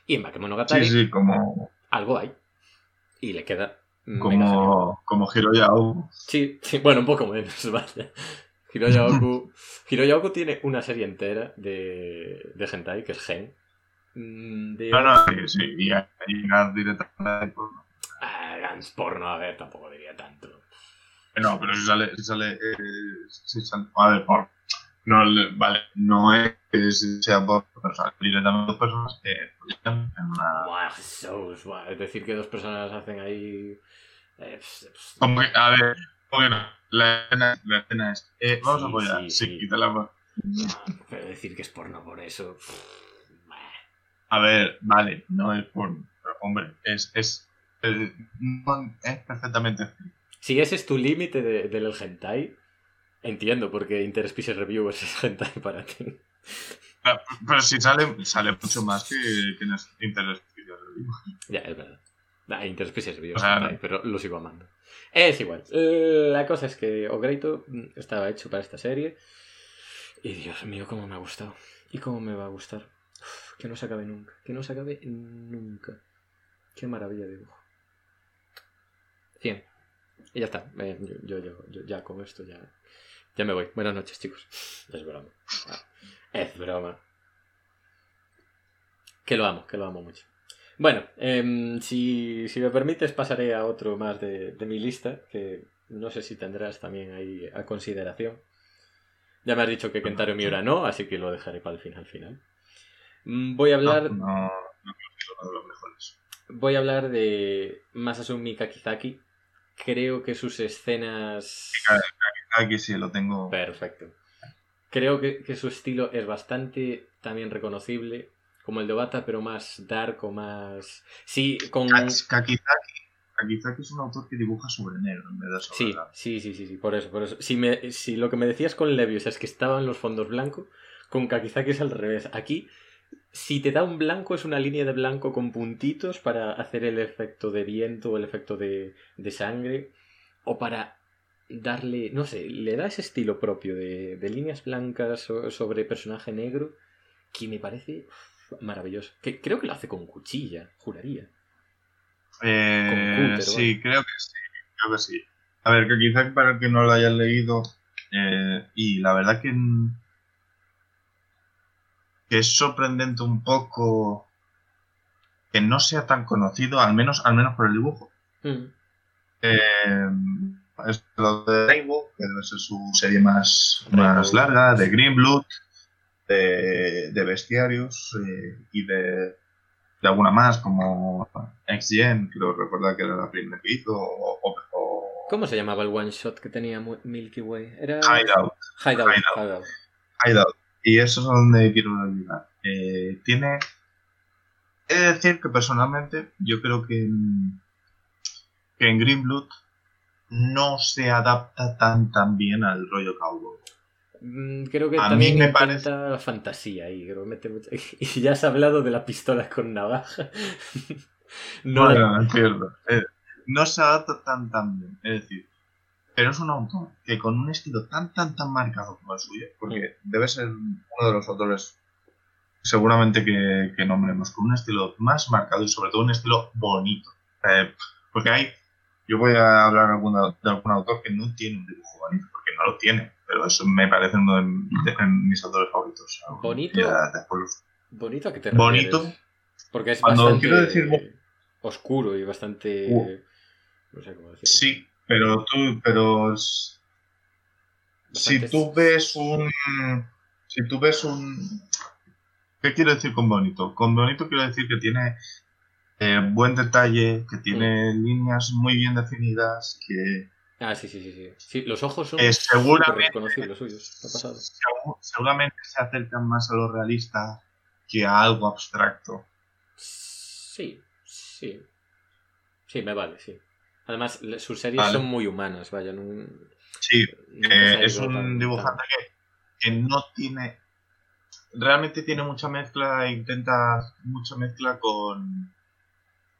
Y en Bakemonogatari Sí, sí, como, algo hay. Y le queda genial. como, como Hiroyao. Sí, sí, bueno, un poco menos, vale. Hiroyaoku, Hiroyaoku tiene una serie entera de, de hentai, que es Gen. Mm, De... No, no, sí, sí. Y llegar directamente. pues, Ah, Gans porno, a ver, tampoco diría tanto. No, pero si sale. Si sale, eh, si sale a ver, por. No, le- vale, no es que sea por personas, directamente dos personas que follan en una. Jesús, Es decir, que dos personas hacen ahí. eh, Como que, a ver, bueno, la escena, la escena es. Eh, vamos Sí, a apoyar. sí, Sí, sí. quita la. Pero decir que es porno por eso. A ver, vale, no es por. Pero, hombre, es. eh, es perfectamente. Si ese es tu límite de- del hentai, entiendo porque Interspecies Review es hentai para ti. Pero, pero si sale, sale mucho más que, que en este interés. Ya, es verdad. Ah, Interspecies Review O sea, hentai, pero lo sigo amando. Es igual. Eh, La cosa es que Ogreito mm, estaba hecho para esta serie. Y Dios mío, cómo me ha gustado. Y cómo me va a gustar. Uf, que no se acabe nunca. Que no se acabe nunca. Qué maravilla de dibujo. 100. Y ya está. Eh, yo, yo, yo- yo ya con esto ya, ya me voy. Buenas noches, chicos. Es broma. Es broma. Que lo amo, que lo amo mucho. Bueno, em, si, si me permites pasaré a otro más de, de mi lista, que no sé si tendrás también ahí a consideración. Ya me has dicho que Kentaro Miura no, así que lo dejaré para el final final. Mm, Voy a hablar, No, no, no los mejores. voy a hablar de Masasumi Kakizaki. Creo que sus escenas... Aquí sí lo tengo. Perfecto. Creo que, que su estilo es bastante también reconocible, como el de Obata, pero más dark o más... Sí, con... Kaki- Kakizaki, Kakizaki es un autor que dibuja sobre negro en vez de sobre Sí, sí, sí, sí, sí, por eso, por eso. Si, me, si lo que me decías con Levius es que estaban los fondos blancos, con Kakizaki es al revés. Aquí, si te da un blanco, es una línea de blanco con puntitos para hacer el efecto de viento o el efecto de, de sangre, o para darle, no sé, le da ese estilo propio de, de líneas blancas so- sobre personaje negro que me parece maravilloso. Que creo que lo hace con cuchilla, juraría. Eh, cúter, sí, creo que sí. Creo que sí. A ver, Kakizaki, para el que no lo hayan leído, eh, y la verdad que, que es sorprendente un poco que no sea tan conocido, al menos, al menos por el dibujo. Mm. Eh, es lo de Rainbow, que debe ser su serie más, Rainbow. más larga, de Green Blood, de, de Bestiarios eh, y de, de alguna más, como X-Gen, creo recordar que era la primera que hizo, o, o- o ¿Cómo se llamaba el one shot que tenía Milky Way? Era Hideout, Hideout. Hideout. Hideout. Hideout. Y eso es a donde quiero llegar. Eh, tiene. He de decir que personalmente yo creo que en, que en Green Blood no se adapta tan tan bien al rollo cowboy. Mm, Creo que A también mí me intenta fantasía ahí. Creo mete mucha- Y ya has hablado de las pistolas con navaja. no, la- es cierto. Eh, no se adapta tan tan bien. Es decir, Pero es un autor que con un estilo tan, tan, tan marcado como el suyo, porque debe ser uno de los autores seguramente que, que nombremos, con un estilo más marcado y sobre todo un estilo bonito. Eh, porque hay, yo voy a hablar de algún, de algún autor que no tiene un dibujo bonito, porque no lo tiene, pero eso me parece uno de, de mis autores favoritos. ¿Bonito? Ya después- ¿Bonito a qué te Bonito. refieres? Porque es Cuando bastante quiero decir oscuro y bastante... Uh. No sé cómo decirlo. Sí, pero tú, pero si tú ves un, si tú ves un, ¿qué quiero decir con bonito? Con bonito quiero decir que tiene eh, buen detalle, que tiene líneas muy bien definidas, que Ah, sí, sí, sí, sí. Sí, los ojos son Eh, seguramente- suyos. ¿Qué ha pasado? seguramente se acercan más a lo realista que a algo abstracto. Sí, sí. Sí, me vale, sí. Además, sus series Vale. son muy humanas, vaya. Sí, Eh, se ha es un tan- dibujante que, que no tiene. Realmente tiene mucha mezcla, e intenta mucha mezcla con,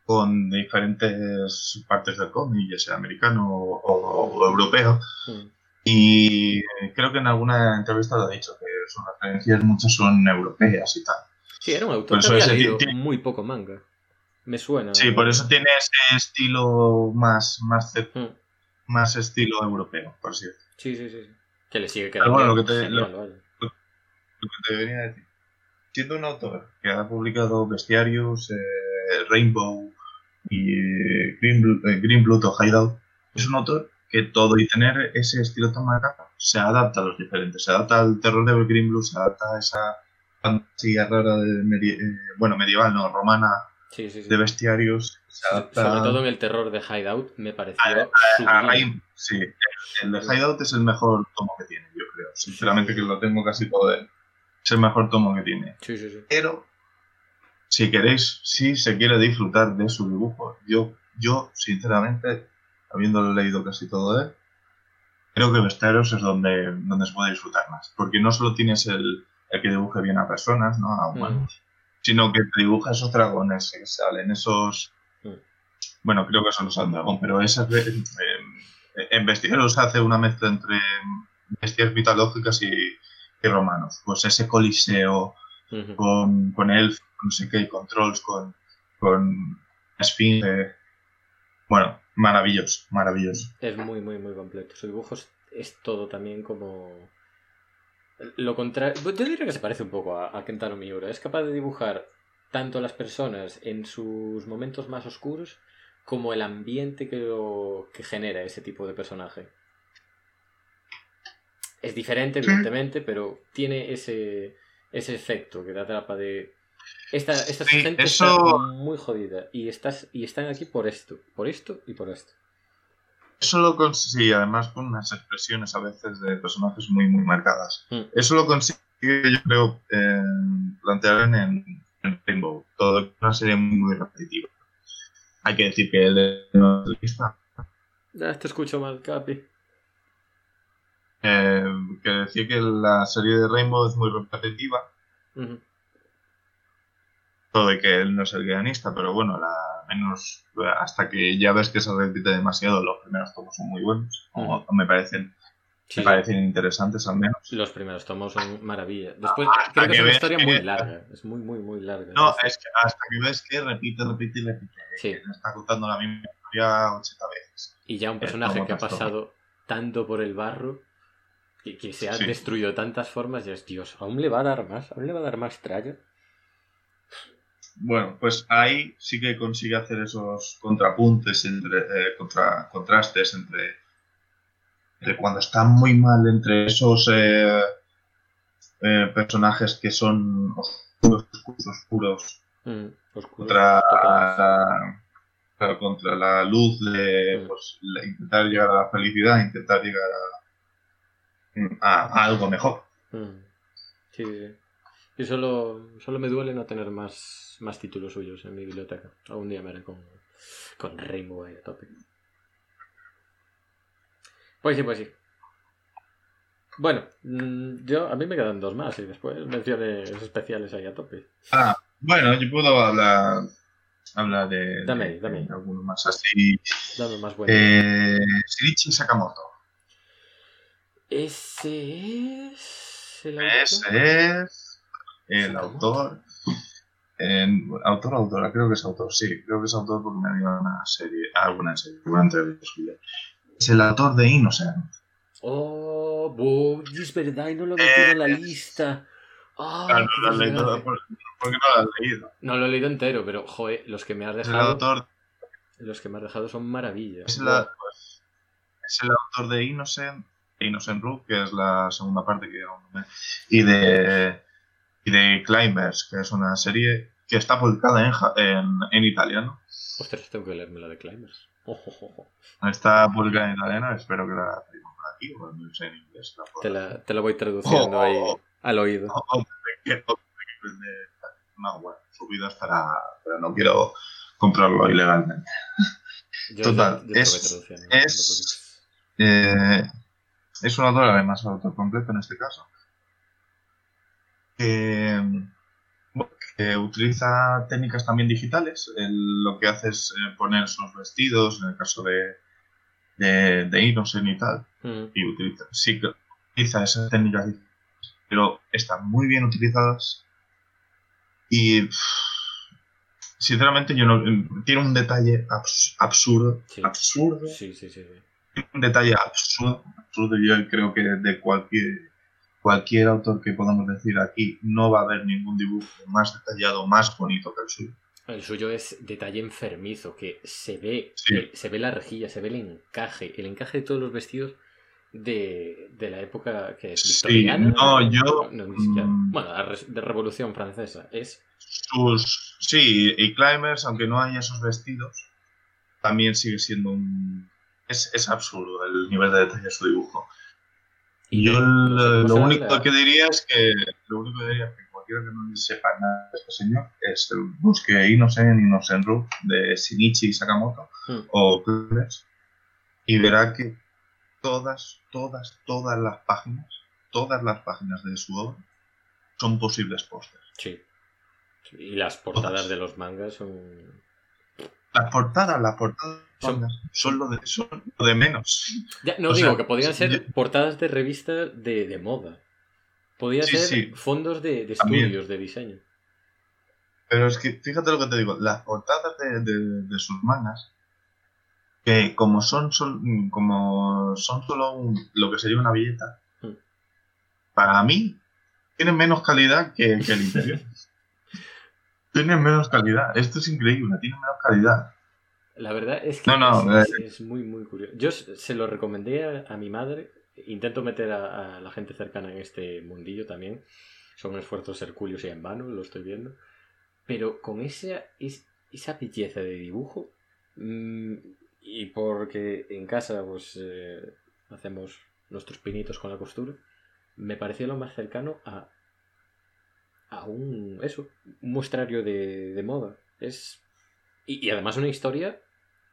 con diferentes partes del cómic, ya sea americano o, o- o europeo. Mm. Y creo que en alguna entrevista lo ha dicho, que sus referencias muchas son europeas y tal. Sí, era un autor que había ese leído tiene- muy poco manga. Me suena. Sí, por eso tiene ese estilo más, más, Mm. más estilo europeo, por cierto. Sí, sí, sí. sí. Que le sigue Pero quedando. bueno, lo que te- genial, vaya. lo que te venía a decir. Siendo un autor que ha publicado Bestiarios, eh, Rainbow y eh, Green, Blu- eh, Green Blood o Hideout, es un autor que todo y tener ese estilo tan marcado se adapta a los diferentes. Se adapta al terror de Green Blue, se adapta a esa fantasía rara de medie- eh, bueno, medieval, no, romana, Sí, sí, sí. de Bestiarios. Se adapta Sobre todo en el terror de Hideout me pareció a sublime. Rain- sí, el de Hideout es el mejor tomo que tiene, yo creo. Sinceramente que lo tengo casi todo de él. Es el mejor tomo que tiene. Sí, sí, sí. Pero, si queréis, si se quiere disfrutar de su dibujo, yo, yo sinceramente, habiendo leído casi todo de él, creo que Besteros es donde, donde se puede disfrutar más. Porque no solo tienes el, el que dibuje bien a personas, ¿no? a humanos, sino que te dibuja esos dragones que salen, esos... Mm. Bueno, creo que son los dragón, pero esas... eh, en Bestiaros hace una mezcla entre bestias mitológicas y, y romanos. Pues ese coliseo, con, con Elf, no sé qué, con Trolls, con, con Esfinge. Bueno, maravilloso, maravilloso. Es muy, muy, muy completo. Su dibujo es, es todo también como. Lo contrario. Yo diría que se parece un poco a, a Kentaro Miura. Es capaz de dibujar tanto a las personas en sus momentos más oscuros como el ambiente que, lo, que genera ese tipo de personaje. Es diferente, evidentemente, pero tiene ese, ese efecto que te atrapa de. Esta, esta Sí, gente eso- está muy jodida y, estás, y están aquí por esto, por esto y por esto. Eso lo consigue, además con unas expresiones a veces de personajes muy, muy marcadas. Mm. Eso lo consigue, yo creo, eh, plantear en, en Rainbow. Todo es una serie muy, muy repetitiva. Hay que decir que el novelista, Ya te escucho mal, Capi. eh, que decía que la serie de Rainbow es muy repetitiva. De que él no es el guionista, pero bueno, la menos hasta que ya ves que se repite demasiado, los primeros tomos son muy buenos, o me parecen, Sí, me parecen interesantes al menos. Los primeros tomos son maravilla. Después, Hasta creo que que es una historia que- muy larga. Es muy, muy, muy larga. No, es que hasta que ves que repite, repite y repite, Sí. que está contando la misma historia 80 veces. Y ya un personaje que ha tomo. pasado tanto por el barro que se ha Sí. destruido de tantas formas, ya es Dios, ¿aún le va a dar más? ¿Aún le va a dar más tralla? Bueno, pues ahí sí que consigue hacer esos contrapuntes, entre, eh, contra, contrastes entre, entre cuando está muy mal, entre esos eh, eh, personajes que son oscuros, oscuros, oscuros, Mm, oscuro, contra la, contra la luz de Mm. pues, la- intentar llegar a la felicidad, intentar llegar a, a- a algo mejor. Mm. Sí. Y solo, solo me duele no tener más, más títulos suyos en mi biblioteca. Algún día me haré con, con Rainbow ahí a tope. Pues sí, pues sí. Bueno, mm, yo a mí me quedan dos más y después menciones especiales ahí a tope. Ah, bueno, yo puedo hablar, hablar de, Dame de- dame ahí. de alguno más así. Dame más bueno. Eh, Shinichi Sakamoto. Ese es. El Ese es. El autor. En, autor autora, creo que es autor, sí, creo que es autor porque me dio una serie, alguna serie, una entrevista Es el autor de Innocent. Oh, bo, es verdad, y no lo he metido en la lista. Claro, qué no lo has leído. ¿por, por qué no lo has leído? No lo he leído entero, pero joder, los que me has Es el dejado. autor, Los que me has dejado son maravillas. es, la- pues, es el autor de Innocent, Innocent Root, que es la segunda parte que y de y de Climbers, que es una serie que está publicada en, en, en italiano. Ostras, tengo que leerme la de Climbers. Oh, oh, oh, oh. Está publicada en italiano, espero que la por aquí, o no sé en inglés. La Te, la, te la voy traduciendo Oh, ahí oh, al oído. No, bueno, subidas para. Pero no quiero comprarlo ilegalmente. Yo, total, yo- es- no es-. Eh, es un autor, además, autor completo en este caso, que, bueno, que utiliza técnicas también digitales. Él lo que hace es eh, poner sus vestidos, en el caso de, de, de Innocent y tal, Mm. y utiliza, sí que utiliza esas técnicas, digitales, pero están muy bien utilizadas y pff, sinceramente yo no tiene un detalle abs- absurdo, Sí. absurdo, Sí, sí, sí. sí. un detalle absurdo, absurdo yo creo que de cualquier cualquier autor que podamos decir aquí no va a haber ningún dibujo más detallado, más bonito que el suyo. El suyo es detalle enfermizo, que se ve, Sí. el- se ve la rejilla, se ve el encaje, el encaje de todos los vestidos de, de la época que es Sí, victoriana. no, yo, no, siquiera. mm, Bueno, de Revolución Francesa. Es Sus sí, y Climbers, aunque no haya esos vestidos, también sigue siendo un es, es absurdo el nivel de detalle de su dibujo. Y yo sé lo, cómo lo único que diría es que lo único que diría es que cualquiera que no sepa nada de este señor es el busque Innocent, Innocent Root de Shinichi Sakamoto Mm. o Climbers y verá que todas, todas, todas las páginas, todas las páginas de su obra son posibles pósters. Sí. Y las portadas Todas. de los mangas son. Las portadas, las portadas Son- son, lo, de, son lo de menos. Ya, no O digo sea, que podrían ser portadas de revistas de, de moda. Podría Sí, ser sí. fondos de, estudios de diseño. Pero es que fíjate lo que te digo, las portadas de, de- de sus mangas, que como son, sol- como son solo un- lo que sería una billeta, Mm. para mí tienen menos calidad que, que el interior. tienen menos calidad. Esto es increíble, tienen menos calidad. La verdad es que No, no, es, eh. es- muy, muy curioso. Yo se lo recomendé a, a mi madre. Intento meter a, a la gente cercana en este mundillo también. Son esfuerzos hercúleos y en vano, lo estoy viendo. Pero con esa, es- esa belleza de dibujo, mm, y porque en casa pues eh, hacemos nuestros pinitos con la costura, me pareció lo más cercano a, a un, eso, un muestrario de, de moda. Es, y, y además una historia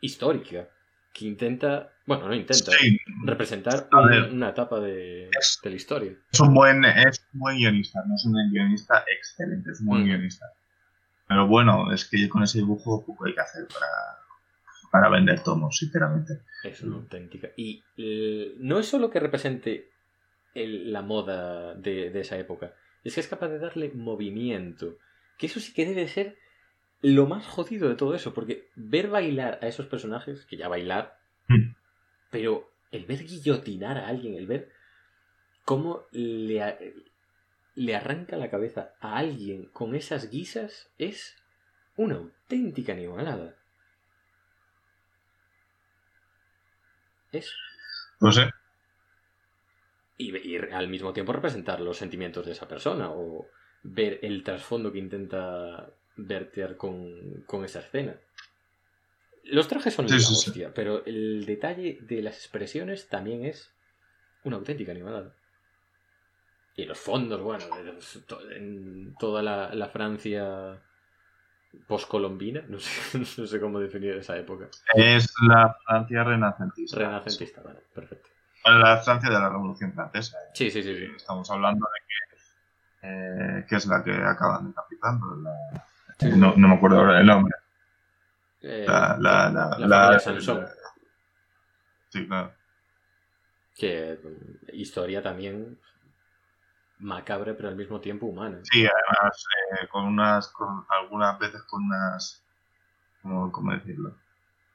histórica que intenta, bueno, no intenta, Sí, representar una etapa de, Es- de la historia. es un buen, es un buen guionista, no es un guionista excelente, es un buen Mm. guionista. Pero bueno, es que con ese dibujo poco hay que hacer para, para vender tomos, sinceramente. Es una auténtica. Y eh, no es solo que represente el- la moda de, de esa época, es que es capaz de darle movimiento. Que eso sí que debe ser lo más jodido de todo eso, porque ver bailar a esos personajes, que ya bailar, Mm. pero el ver guillotinar a alguien, el ver cómo le, a- le arranca la cabeza a alguien con esas guisas, es una auténtica animalada. Es No sé. Y, y al mismo tiempo representar los sentimientos de esa persona o ver el trasfondo que intenta verter con, con esa escena. Los trajes son Sí, la sí, pero el detalle de las expresiones también es una auténtica animalada. Y los fondos, bueno, en toda la, la Francia poscolombina, no sé, no sé cómo definir esa época. Es la Francia renacentista. Renacentista, vale, perfecto. La Francia de la Revolución Francesa. Sí, sí, sí, sí. Estamos hablando de que, eh, que es la que acaban decapitando. La, Sí. no, no me acuerdo ahora el nombre. Eh, La, la, la, la la-. Sí, claro. Que mm, historia también macabra, pero al mismo tiempo humana. Sí, además, eh, con unas, con algunas veces con unas, ¿cómo, cómo decirlo?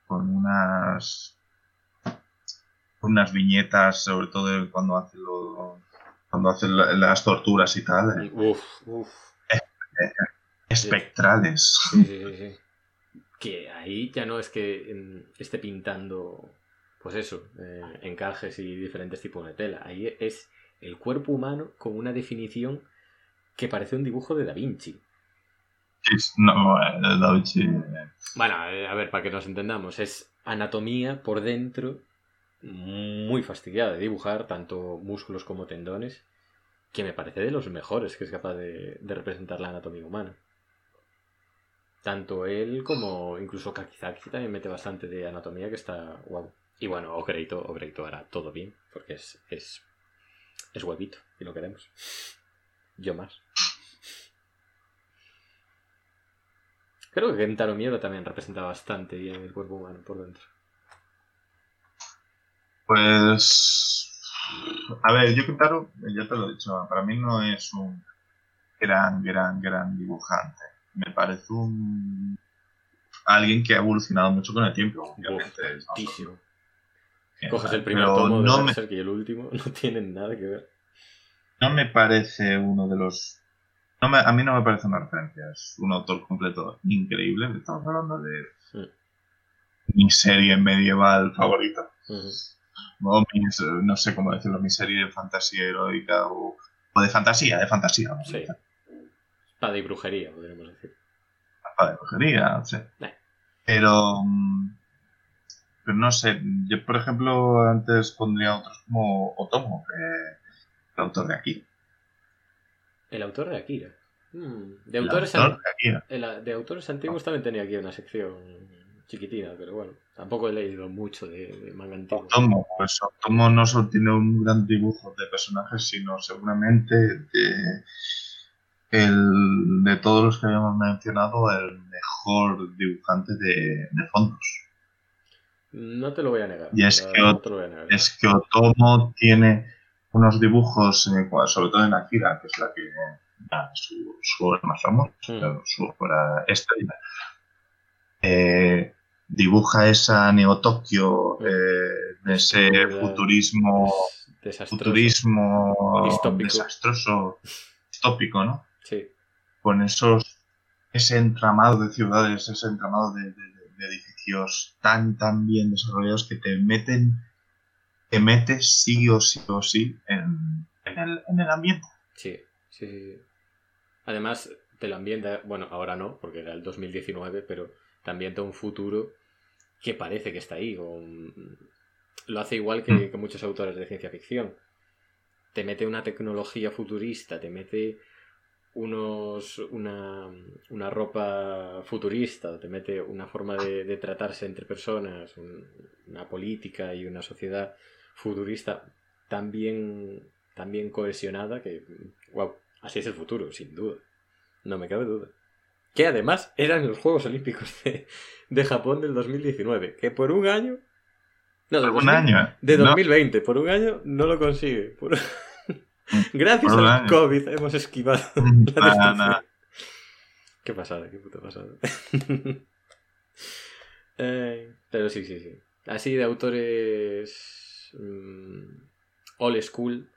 Con unas, con unas viñetas, sobre todo cuando hace lo, cuando hace la- las torturas y tal, eh, Uf, uf. espectrales. Sí, sí, sí, sí. Que ahí ya no es que em, esté pintando, pues eso, eh, encajes y diferentes tipos de tela. Ahí es el cuerpo humano con una definición que parece un dibujo de Da Vinci. No, eh, Da Vinci, eh, Bueno, eh, a ver, para que nos entendamos, es anatomía por dentro muy fastidiada de dibujar, tanto músculos como tendones, que me parece de los mejores que es capaz de, representar la anatomía humana. Tanto él como incluso Kakizaki también mete bastante de anatomía que está guau. Y bueno, Obreito, Obreito hará todo bien, porque es, es, es huevito y lo queremos. Yo más. Creo que Kentaro Miura también representa bastante bien el cuerpo humano por dentro. Pues. A ver, yo Kentaro, ya te lo he dicho, para mí no es un gran, gran, gran dibujante. Me parece un. alguien que ha evolucionado mucho con el tiempo, obviamente. Uf. Eh, Coges el primer pero tomo de no me, y el último, no tienen nada que ver. no me parece uno de los. No me- a mí no me parece una referencia, es un autor completo increíble. Estamos hablando de Sí. mi serie medieval favorita. Ujú. O mis, eh, no sé cómo decirlo, mi serie de fantasía heroica o, o de fantasía, de fantasía. Sí. Espada y brujería, podríamos decir. Espada de brujería, no sé. Eh. Pero, mm, pero no sé, yo por ejemplo antes pondría otros como Otomo, que el autor de Akira. El autor de Akira. Mm, De, autores autor an- de Akira. el- de autores antiguos también tenía aquí una sección chiquitina, pero bueno, tampoco he leído mucho de, de manga antiguo. Otomo, pues Otomo no solo tiene un gran dibujo de personajes, sino seguramente de, el, de todos los que habíamos mencionado, el mejor dibujante de, de fondos. No te lo voy a negar. Y es la que no negar. es Otomo tiene unos dibujos, sobre todo en Akira, que es la que ah, su, su obra más famosa, Mm. su obra estrella. Eh, dibuja esa Neo Tokio, Mm. eh, ese futurismo, es desastroso. futurismo Distópico. desastroso, distópico, ¿no? Sí, Con esos, ese entramado de ciudades, ese entramado de, de- de edificios tan, tan bien desarrollados que te meten, te metes sí o sí o sí en, en el, en el ambiente. sí, sí, sí. Además, te lo ambienta, bueno, ahora no, porque era el 2019, pero te ambienta un futuro que parece que está ahí. con- Lo hace igual que, Mm. que muchos autores de ciencia ficción. Te mete una tecnología futurista, te mete unos una, una ropa futurista, te mete una forma de, de tratarse entre personas, un- una política y una sociedad futurista tan bien, tan bien cohesionada que, wow, así es el futuro, sin duda. No me cabe duda. Que además eran los Juegos Olímpicos de, de Japón del 2019, que por un año... No, Un 2000 año. de ¿no? 2020, por un año no lo consigue. Por- Gracias Por al. COVID hemos esquivado la Nah. Qué pasada, qué puta pasada. Eh, pero sí, sí, sí. Así de autores mm, old school.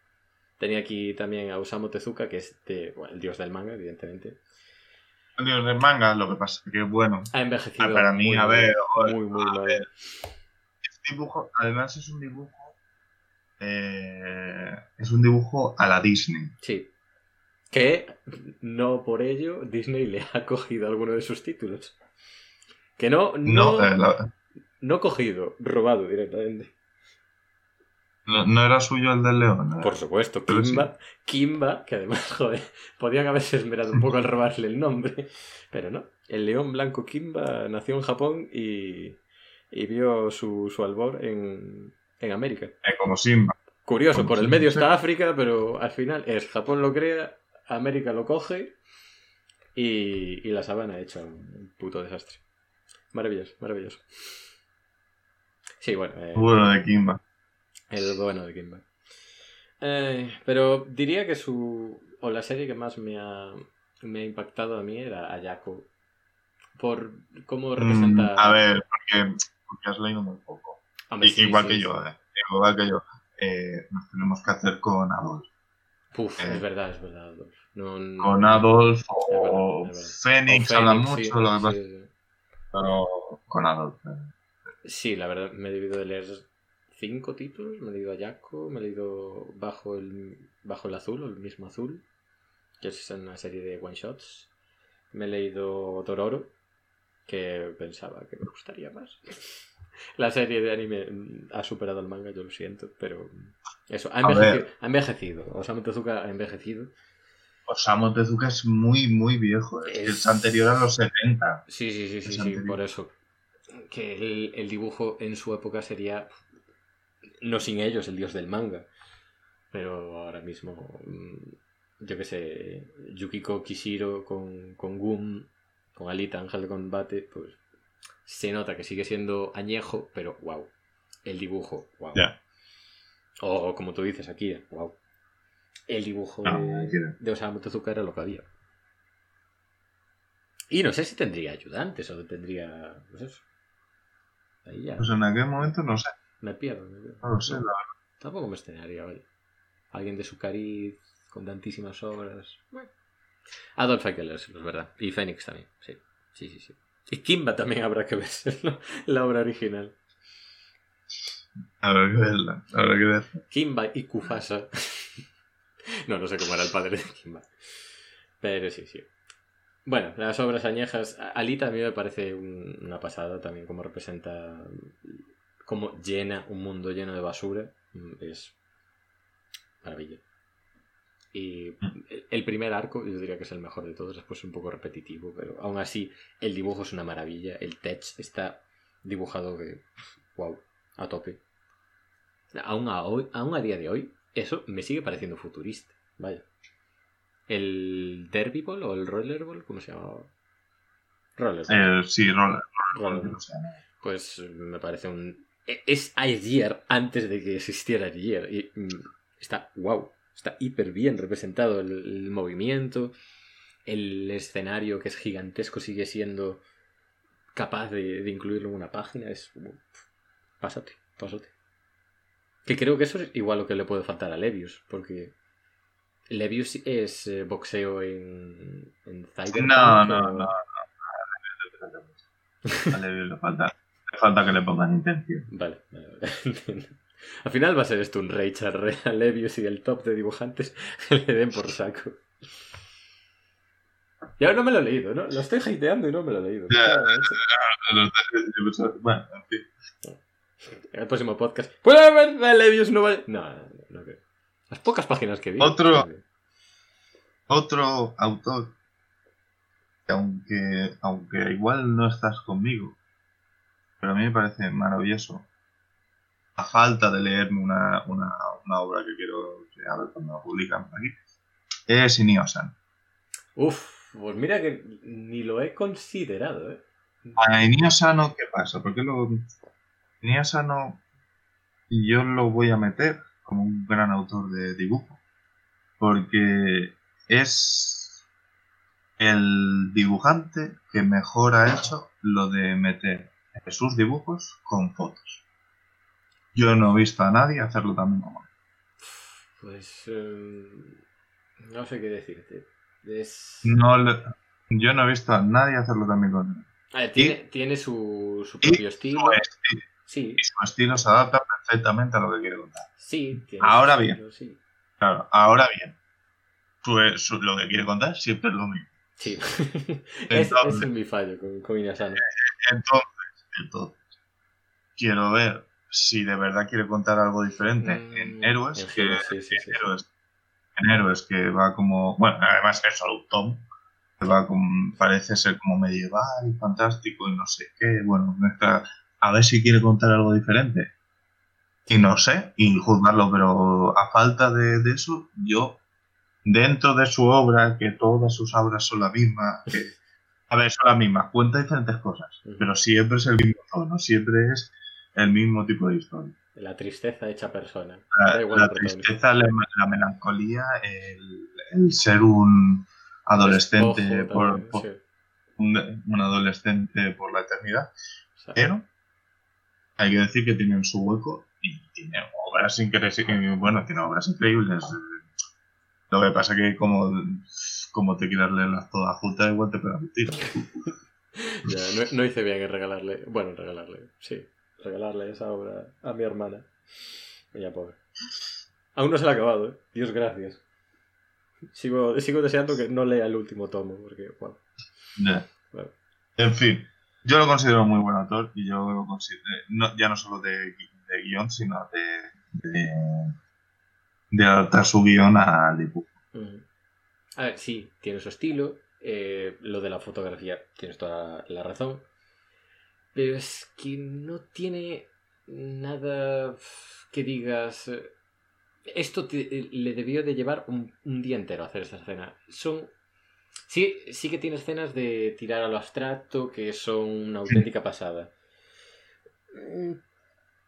Tenía aquí también a Osamu Tezuka, que es de- bueno, el dios del manga, evidentemente. Del manga, lo que pasa es que, bueno, Ha envejecido. para mí, muy a ver, joder, Muy, muy a ver, este dibujo, además es un dibujo, eh, es un dibujo a la Disney. Sí. Que no por ello Disney le ha cogido alguno de sus títulos. Que no, no, No, eh, la- no cogido, robado directamente. No, no era suyo el del león. Por supuesto, sí. Kimba, Kimba, que además, joder, podían haberse esmerado un poco al robarle el nombre, pero no. El león blanco Kimba nació en Japón y, y vio su, su albor en, en América. Eh, como Simba. Curioso, Como por el medio está África, pero al final es Japón lo crea, América lo coge y, y la sabana hecha un puto desastre. Maravilloso, maravilloso. Sí, bueno. eh, Bueno, de Kimba. El bueno de Kimba. Eh, pero diría que su. O la serie que más me ha, me ha impactado a mí era Ayako. Por cómo representa. Mm, a ver, porque, porque has leído muy poco. Hombre, I- sí, igual sí, que sí. yo, eh. Igual que yo. Eh, nos tenemos que hacer con Adolf. Puf, Eh. es verdad, es verdad. Adolf. No, no- Con Adolf o. Fénix, habla mucho, lo sí. pero con Adolf. eh. Sí, la verdad, me he debido de leer cinco títulos. Me he leído Ayako, me he leído Bajo el, Bajo el Azul, o el mismo azul, que es una serie de one shots. Me he leído Tororo, que pensaba que me gustaría más. La serie de anime ha superado al manga, yo lo siento, pero eso, ha envejecido. Ha envejecido. Osamu Tezuka ha envejecido. Osamu Tezuka es muy, muy viejo. Es, que Es- anterior a los 70. Sí, sí, sí, sí, Es sí, por eso. Que el, el dibujo en su época sería, no sin ellos, el dios del manga. Pero ahora mismo, mm, yo qué sé, Yukiko Kishiro con, con Gum, con Alita, Ángel de Combate, pues se nota que sigue siendo añejo, pero wow. El dibujo, wow. O como tú dices, aquí, wow. El dibujo Ah, de, de Osamu Tezuka era lo que había. Y no sé si tendría ayudantes o tendría. Pues eso. Ahí ya. Pues en aquel momento no sé. Me pierdo. me pierdo. No lo sé, la verdad. Tampoco me extrañaría, vaya. Alguien de su cariz, con tantísimas obras. Bueno. Adolf leérselo, es verdad. Y Fénix también, sí. Sí, sí, sí. Y Kimba también habrá que verse, la obra original. Habrá que verla. Habrá que verla. Kimba y Kufasa. no, no sé cómo era el padre de Kimba. Pero sí, sí. Bueno, las obras añejas. Alita a mí me parece un- una pasada también, como representa. Como llena un mundo lleno de basura. Mm, Es. Maravilla. Y el- primer arco, yo diría que es el mejor de todos, después es un poco repetitivo, pero aún así el dibujo es una maravilla. El text está dibujado que. ¡Wow! A tope. Aún a, hoy, aún a día de hoy, eso me sigue pareciendo futurista. Vaya. El Derby Ball o el Rollerball, ¿cómo se llamaba? Rollerball. Eh, sí, Roller. Rollerball. sea, Pues me parece un. E- Es ayer antes de que existiera ayer. Y mm, está wow. Está hiper bien representado el, el movimiento. El escenario que es gigantesco sigue siendo capaz de, de incluirlo en una página. Es. uf, Pásate, pásate. Que creo que eso es igual lo que le puede faltar a Levius. Porque. Levius es eh, boxeo en. en Cyberpunk, No, no, no, no. Vale, le falta, le falta que le pongan intención. Vale, vale. Al final va a ser esto un rage al Re- a Levius y el top de dibujantes que le den por saco. Y ahora no me lo he leído, ¿no? Lo estoy hateando y no me lo he leído. Ya. Claro, eso. Bueno, en fin. En el próximo podcast. ¿Puede haber de Levius no vale? No, no, no, no creo. Las pocas páginas que vi. Otro- Otro autor que aunque, aunque igual no estás conmigo, pero a mí me parece maravilloso, a falta de leerme una, una, una obra que quiero que a ver cuando la publican por aquí, es Inio-san. Uf, pues mira que ni lo he considerado, ¿eh? A Inio Sano, ¿qué pasa? ¿Por qué lo... Inio Sano yo lo voy a meter como un gran autor de dibujo. Porque es el dibujante que mejor ha hecho lo de meter sus dibujos con fotos. Yo no he visto a nadie hacerlo también como él. Pues. eh, no sé qué decirte. Es. No le- yo no he visto a nadie hacerlo también con él. Tiene, tiene su, su propio estilo. Su esti- Sí, y su estilo se adapta perfectamente a lo que quiere contar. sí. tiene Ahora bien. estilo, Sí. Claro, ahora bien, su- su- lo que quiere contar siempre es lo mismo. Sí. es, Entonces- es mi fallo con, con Inazano. Entonces, entonces, quiero ver si de verdad quiere contar algo diferente en Mm, Héroes, en que Héroes, sí, sí, sí, en Héroes, en Héroes que va como, bueno, además es solo tom, que va como, parece ser como medieval y fantástico y no sé qué, bueno, mezcla- a ver si quiere contar algo diferente. Y no sé, y juzgarlo, pero a falta de, de eso, yo, dentro de su obra, que todas sus obras son la misma, que, a ver, son las mismas, cuenta diferentes cosas, pero siempre es el mismo tono, siempre es el mismo tipo de historia. La tristeza hecha persona. La, tristeza, la, la melancolía, el, el ser un adolescente por, también, por- sí. un, un adolescente por la eternidad. Pero hay que decir que tienen su hueco y tiene obras increíbles. Bueno, tiene obras increíbles. Lo que pasa que como, como te quieras leerlas todas juntas, igual te pegas un tiro. ya, no, no hice bien en regalarle. Bueno, en regalarle, sí. Regalarle esa obra a mi hermana. Ella pobre. Aún no se la ha acabado, ¿eh? Dios gracias. Sigo, sigo deseando que no lea el último tomo, porque, bueno. Ya. Claro. En fin, yo lo considero muy buen autor y yo lo considero, no- ya no solo de, gui- de guion, sino de, de, de adaptar su guion al dibujo. A ver, sí, tiene su estilo. eh, lo de la fotografía, tienes toda la razón. Pero es que no tiene nada que digas. eh, Esto te- le debió de llevar un, un día entero hacer esa escena. Son. Sí, sí que tiene escenas de tirar a lo abstracto que son una auténtica pasada.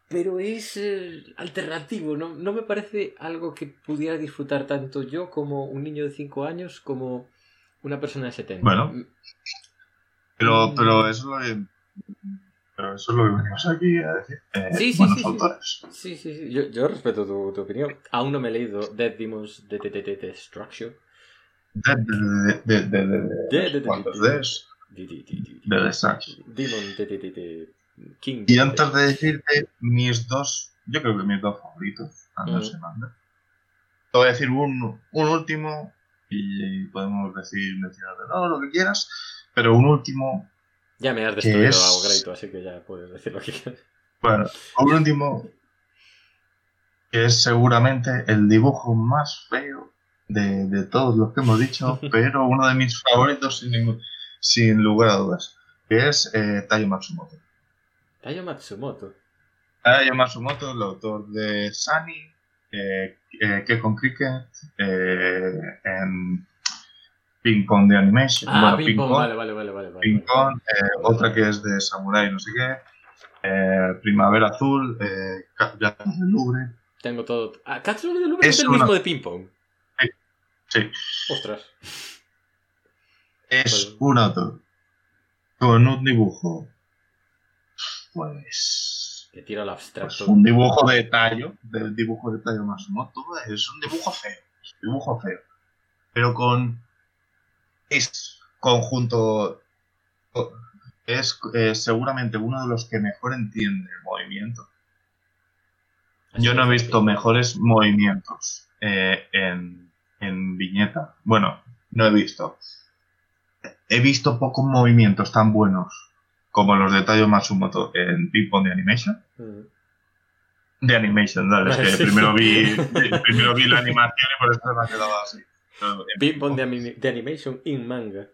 Mm, Pero es eh, alternativo, ¿no? no me parece algo que pudiera disfrutar tanto yo como un niño de 5 años como una persona de 70. Bueno. Mm, Pero, Mm. pero eso es lo que, pero eso es lo que venimos aquí a decir. eh, Sí, sí, sí, sí. autores. Sí, sí, sí. Yo, yo respeto tu, tu opinión. Aún no me he leído Dead Demons de TTT Destruction. De, de, de, de, de, de, De- de- de- ¿cuántos de- De Destruction. Demon TTT King. Y antes de decirte mis dos, yo creo que mis dos favoritos, se manda. Te voy a decir un, un último y podemos decir, mencionar de no, lo que quieras, pero un último, Ya me has destruido es- a Greito, así que ya puedes decir lo que quieras. bueno, un último que es seguramente el dibujo más feo de, de todos los que hemos dicho, pero uno de mis favoritos sin, ningún- sin lugar a dudas, que es eh, Matsumoto. Tayo Matsumoto. Taiyo Matsumoto, el autor de Sunny, eh, eh, Kekon Cricket, eh, en Ping Pong de Animation, Ah, bueno, Ping Pong, vale, vale, vale, vale. Ping Pong, eh, otra que es de Samurai, no sé qué, eh, Primavera Azul, eh, del Louvre, Tengo todo. Ah, Katsuo de Louvre es Es el una- mismo de Ping Pong. sí, Ostras. es un autor con un dibujo, pues, Que tira pues un dibujo de tallo, del dibujo de tallo Matsumoto, es un dibujo feo, es un dibujo feo, pero con es conjunto es eh, seguramente uno de los que mejor entiende el movimiento. Yo no he visto mejores movimientos eh, en, en viñeta. Bueno, no he visto. He visto pocos movimientos tan buenos como los de Tayo Matsumoto en Ping Pong de Animation. Mm. De Animation, dale, es que Sí. primero vi, primero vi la animación y por eso me ha quedado así. Ping Pong de, de animation in manga.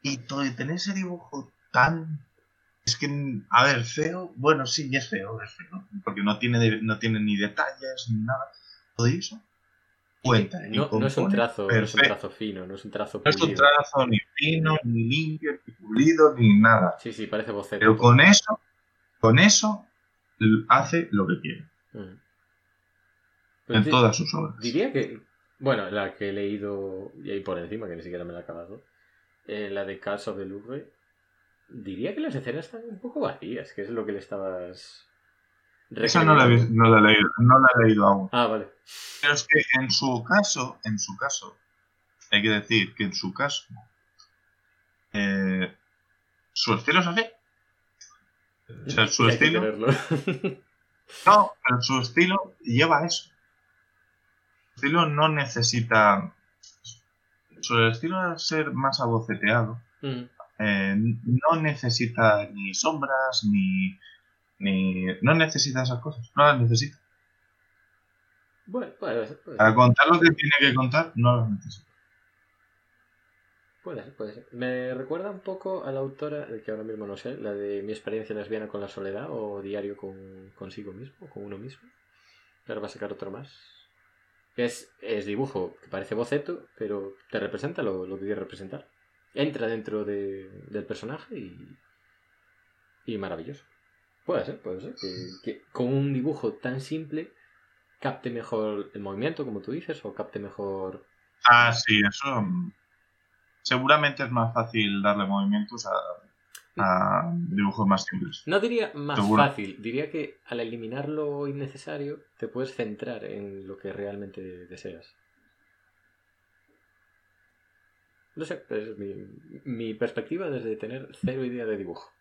Y todo tener ese dibujo tan. Es que, a ver, feo. Bueno, sí, es feo, es feo. Porque no tiene, no tiene ni detalles ni nada. Todo eso. Cuenta. No, no es un trazo, no es un trazo fino, no es un trazo No es un pulido. trazo ni fino, ni limpio, ni pulido, ni nada. Sí, sí, parece boceto. Pero con eso, con eso, hace lo que quiere. Mm. Pues En di- todas sus obras. Diría que, bueno, la que he leído y ahí por encima, que ni siquiera me la he acabado, eh, la de Cars of the Louvre, diría que las escenas están un poco vacías, que es lo que le estabas... Esa no la, he, no la he leído, no la he leído aún. Ah, vale. Pero es que en su caso, en su caso, hay que decir que en su caso, eh, su estilo es así. O sea, su estilo, no, pero su estilo lleva eso. Su estilo no necesita, su estilo es ser más aboceteado. Mm. Eh, no necesita ni sombras, ni, ni, no necesita esas cosas, no las necesita. Bueno, puede ser, puede contar lo que tiene que contar, no las necesita. puede ser, puede ser. Me recuerda un poco a la autora, que ahora mismo no sé, la de Mi experiencia lesbiana con la soledad o Diario con consigo mismo, con uno mismo. Ahora va a sacar otro más. Es, es dibujo que parece boceto, pero te representa lo, lo que quiere representar. Entra dentro de- del personaje y, y maravilloso. Puede ser, puede ser. Que, que con un dibujo tan simple capte mejor el movimiento, como tú dices, o capte mejor. Ah, sí, eso. mm, Seguramente es más fácil darle movimientos a, a dibujos más simples. No diría más Seguro. fácil, diría que al eliminar lo innecesario te puedes centrar en lo que realmente deseas. No sé, es mi, mi perspectiva desde tener cero idea de dibujo.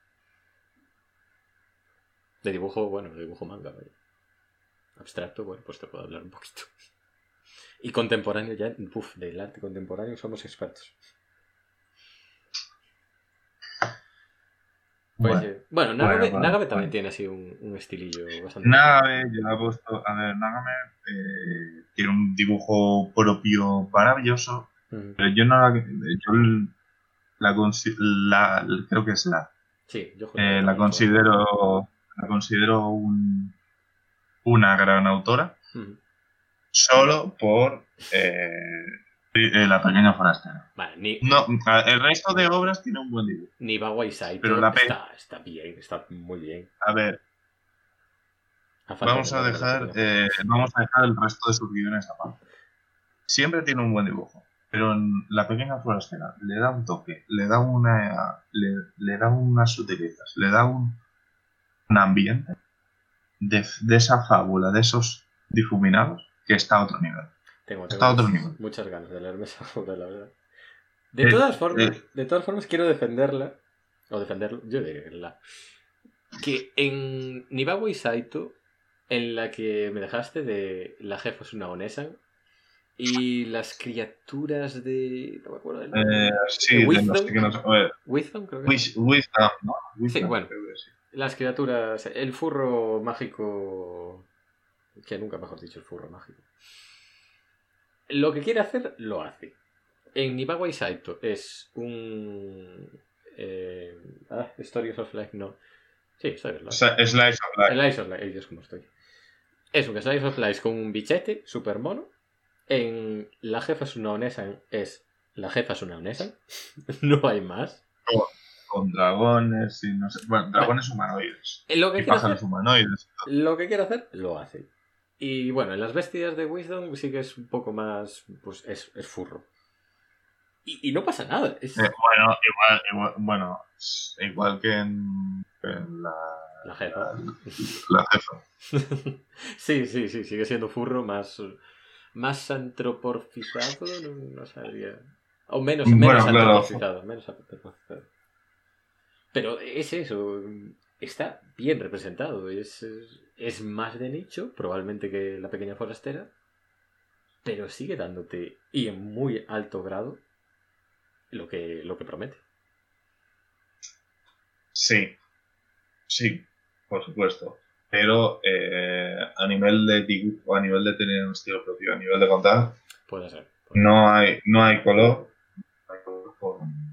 De dibujo, bueno, de dibujo manga, vaya. Abstracto, bueno, pues te puedo hablar un poquito. Y contemporáneo ya, uff, del arte contemporáneo somos expertos. Pues, Bueno, eh, bueno, Nagame, bueno, bueno, Nagame también tiene así un, un estilillo bastante. Nagame, yo he puesto. A ver, Nagame eh, tiene un dibujo propio maravilloso, pero yo no la. Yo la, la- creo que es la. Sí, yo Eh, la considero. La considero un, una gran autora. Mm, solo por eh, eh, La Pequeña Forastera. Vale, ni, No, el resto de obras tiene un buen dibujo. ni Bagua Pero la pe- está, está bien, está muy bien. A ver, A vamos a dejar, eh, vamos a dejar el resto de sus guiones aparte. Siempre tiene un buen dibujo, pero en La Pequeña Forastera le da un toque, le da una, le, le da unas sutilezas, le da un, un ambiente de, de esa fábula, de esos difuminados, que está a otro nivel. Tengo, está tengo a otro muchas, nivel. muchas ganas de leerme esa obra, la verdad. De Eh, todas formas, eh. de todas formas quiero defenderla, o defenderlo, yo diré la, que en Nibawa y Saito, en la que me dejaste de la jefa es una Onesan, y las criaturas de... no me acuerdo del nombre. Eh, sí, de no Wisdom. sé qué no sé- a ver, Wisdom, creo que Wish- Wisdom, ¿no? Wisdom, bueno. creo que sí. Las criaturas, el furro mágico, que nunca mejor dicho, el furro mágico. Lo que quiere hacer, lo hace. En Nibawa y Saito es un... Eh, ah, Stories of Life, no. Sí, Stories of Life. Slice of Life. El Slice of Life, ay, Dios, cómo estoy. Es un Slice of Life con un bichete super mono. En La jefa es una Onesan es La jefa es una Onesan. no hay más. Con dragones y no sé. Bueno, dragones humanoides. Lo que Y quiere hacer pájaros humanoides. Lo que quiere hacer, lo hace. Y bueno, en las bestias de Wisdom sí que es un poco más. Pues es, es furro. Y, y no pasa nada. Es Eh, bueno, igual, igual, bueno, igual que en, en la, la jefa. la jefa. sí, sí, sí, sigue siendo furro más. Más antropomorfizado, no, no sabría. O menos, Bueno, menos claro. antropomorfizado. Menos antropomorfizado. Pero es eso. Está bien representado. Es, es, más de nicho, probablemente que la pequeña forastera. Pero sigue dándote, y en muy alto grado, lo que, lo que promete. Sí, sí, por supuesto. Pero eh, a nivel de dibujo, a nivel de tener un estilo propio, a nivel de contar, Puede ser. puede no hay, no hay color. No hay color ser.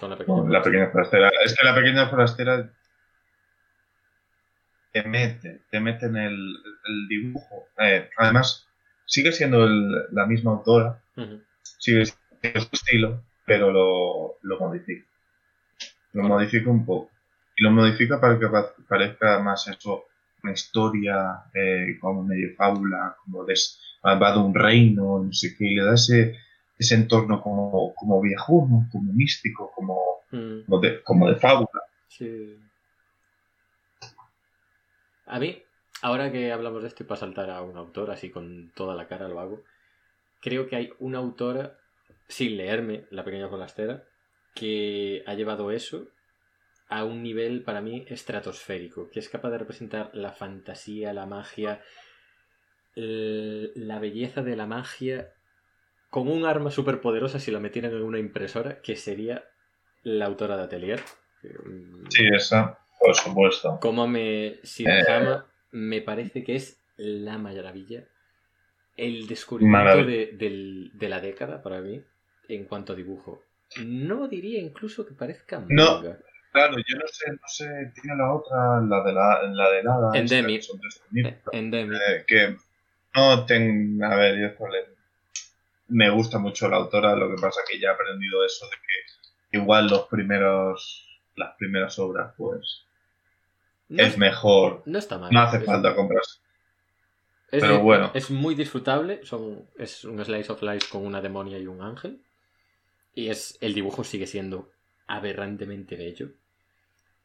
Con la pequeña con la forastera. pequeña forastera. Es que la pequeña forastera te mete, te mete en el, el dibujo. Eh, además, sigue siendo el- la misma autora, sigue siendo su estilo, pero lo, lo modifica. Lo Bueno. modifica un poco. Y lo modifica para que pa- parezca más eso, una historia eh, como medio fábula, como de, va de un reino, no sé qué, y le da ese, ese entorno como, como viejuno, como místico, como, Mm. como, de, como de fábula. Sí. A mí, ahora que hablamos de esto y para saltar a un autor así con toda la cara lo hago, creo que hay una autora, sin leerme La pequeña colastera, que ha llevado eso a un nivel para mí estratosférico, que es capaz de representar la fantasía, la magia, la belleza de la magia con un arma súper poderosa si la metieran en una impresora, que sería la autora de Atelier. mm, Sí, esa, por supuesto. como me Shirahama me parece que es la maravilla. El descubrimiento de, de la década para mí en cuanto a dibujo. No diría incluso que parezca No. manga. Claro, yo no sé, no sé, tiene la otra, la de la, la de nada. Endemic. esta, que. Eh, Endemic. Eh, que no tengo, a ver, yo me gusta mucho la autora, lo que pasa que ya he aprendido eso de que igual los primeros, las primeras obras, pues No es mejor. No está mal. No hace Es- falta comprarse. es pero bueno. Es muy disfrutable. Son, es un slice of life con una demonia y un ángel. Y es el dibujo sigue siendo aberrantemente bello.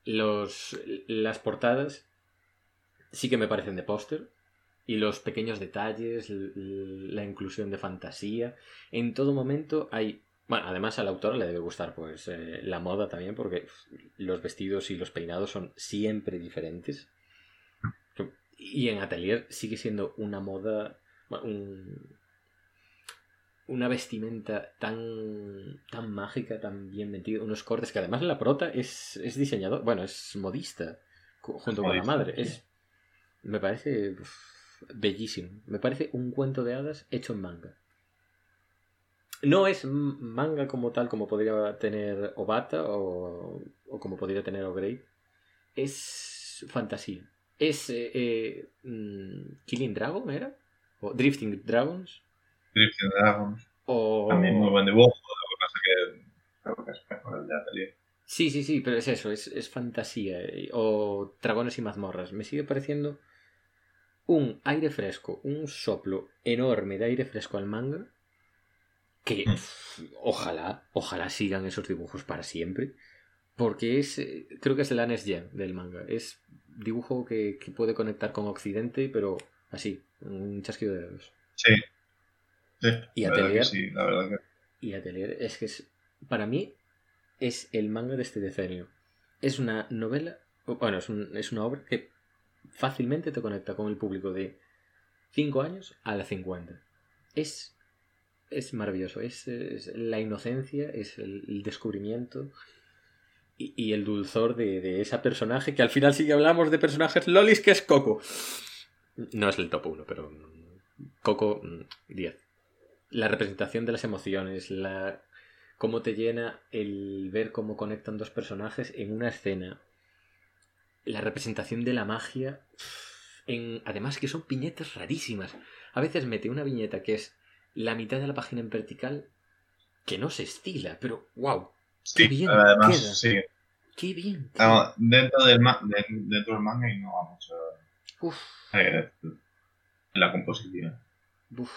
Los, las portadas sí que me parecen de póster. Y los pequeños detalles, la inclusión de fantasía. En todo momento hay. Bueno, además a la autora le debe gustar pues eh, la moda también, porque los vestidos y los peinados son siempre diferentes. Y en Atelier sigue siendo una moda. un- una vestimenta tan, tan mágica, tan bien metida, unos cortes que además la prota es, es diseñador, bueno, es modista, junto con la madre. sí. Es, me parece uf, bellísimo. Me parece un cuento de hadas hecho en manga. No es manga como tal, como podría tener Obata o, o como podría tener O'Grade. Es fantasía. Es eh, eh, mm, Killing Dragon, ¿era? ¿O Drifting Dragons? Drifting Dragons. O... También muy buen dibujo. Lo que pasa que creo que es. Sí, sí, sí, pero es eso, es, es fantasía. O dragones y mazmorras. Me sigue pareciendo un aire fresco, un soplo enorme de aire fresco al manga. Que Mm. ojalá, ojalá sigan esos dibujos para siempre. Porque es, eh, creo que es el Anes Gen del manga. Es dibujo que, que puede conectar con Occidente, pero así, un chasquido de dedos. Sí. Sí, Y Atelier. sí, la verdad que Y Atelier es que es, para mí es el manga de este decenio. Es una novela, bueno, es, un- es una obra que fácilmente te conecta con el público de 5 años a la 50. Es, es maravilloso, es, es la inocencia, es el, descubrimiento y, y el dulzor de, de personaje que al final sí que hablamos de personajes lolis que es Coco. No es el top 1, pero mm, Coco mm, 10 la representación de las emociones, la cómo te llena el ver cómo conectan dos personajes en una escena, la representación de la magia, en, además que son viñetas rarísimas. A veces mete una viñeta que es la mitad de la página en vertical, que no se estila, pero wow, sí. bien además, queda. sí. qué bien. queda. Dentro, del ma- de- dentro del manga y no va mucho Uf, eh, la composición. uf,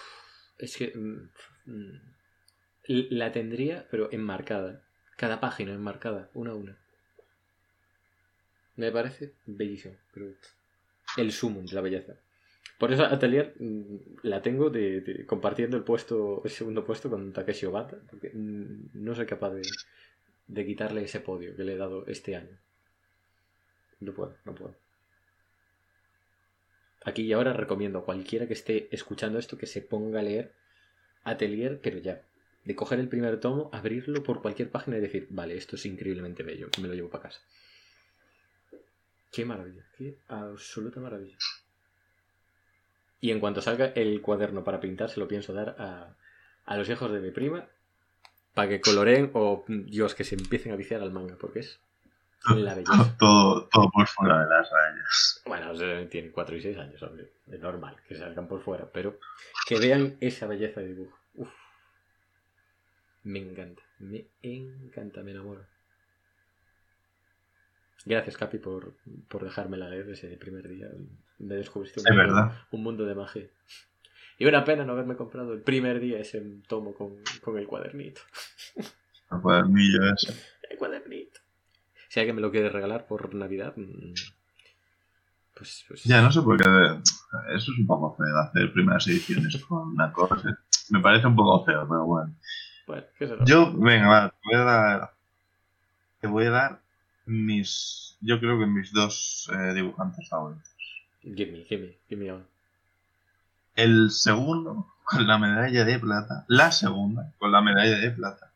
es que mm, mm, la tendría, pero enmarcada. Cada página enmarcada, una a una. Me parece bellísimo, pero el sumum de la belleza. Por eso Atelier mm, la tengo de, de- compartiendo el puesto, el segundo puesto con Takeshi Obata, porque mm, no soy capaz de, de quitarle ese podio que le he dado este año. No puedo, no puedo. Aquí y ahora recomiendo a cualquiera que esté escuchando esto que se ponga a leer Atelier, pero ya. De coger el primer tomo, abrirlo por cualquier página y decir, vale, esto es increíblemente bello, me lo llevo para casa. Qué maravilla, qué absoluta maravilla. Y en cuanto salga el cuaderno para pintar, se lo pienso dar a, a los hijos de mi prima para que coloreen o, Dios, que se empiecen a viciar al manga, porque es la belleza. Todo, todo por fuera de las rayas. Bueno, o sea, tienen 4 y 6 años, hombre. Es normal que salgan por fuera, pero que vean esa belleza de dibujo. Uf. Me encanta, me encanta, me enamora. Gracias, Capi, por, por dejármela leer ese primer día. Me descubriste un, mundo, verdad. un mundo de magia. Y una pena no haberme comprado el primer día ese tomo con, con el cuadernito. El cuadernillo ese. El cuadernito. Si alguien me lo quiere regalar por Navidad, mm, pues, pues Ya no sé por qué. Eso es un poco feo hacer primeras ediciones con una cosa. Me parece un poco feo, pero bueno. Bueno, ¿qué? Yo, venga, va, te voy a dar. Te voy a dar mis. Yo creo que mis dos eh, dibujantes favoritos. Give me, give me, give me on. El segundo, con la medalla de plata. La segunda, con la medalla de plata.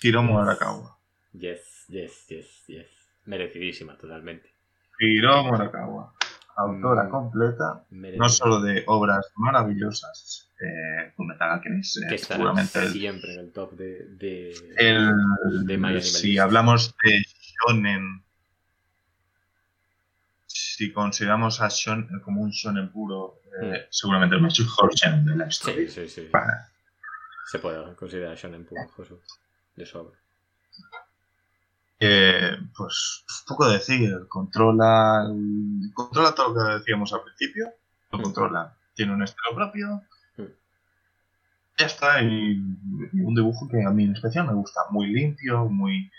Hiromu Arakawa. Yes, yes, yes, yes. Merecidísima, totalmente. Hiromu Arakawa. Autora Mm. completa, Merecidísima. no solo de obras maravillosas, eh, eh, que seguramente el, siempre en el top de. de... el- de My si hablamos de shonen, si consideramos a shonen como un shonen puro, eh, seguramente el mejor shonen de la historia. Mm. Sí, sí, sí. Para- Se puede considerar Shonen puro, Josu. De sobra. Eh, pues poco decir, controla, controla todo lo que decíamos al principio, lo Mm. controla, tiene un estilo propio, Mm. ya está, y, y un dibujo que a mí en especial me gusta, muy limpio, muy,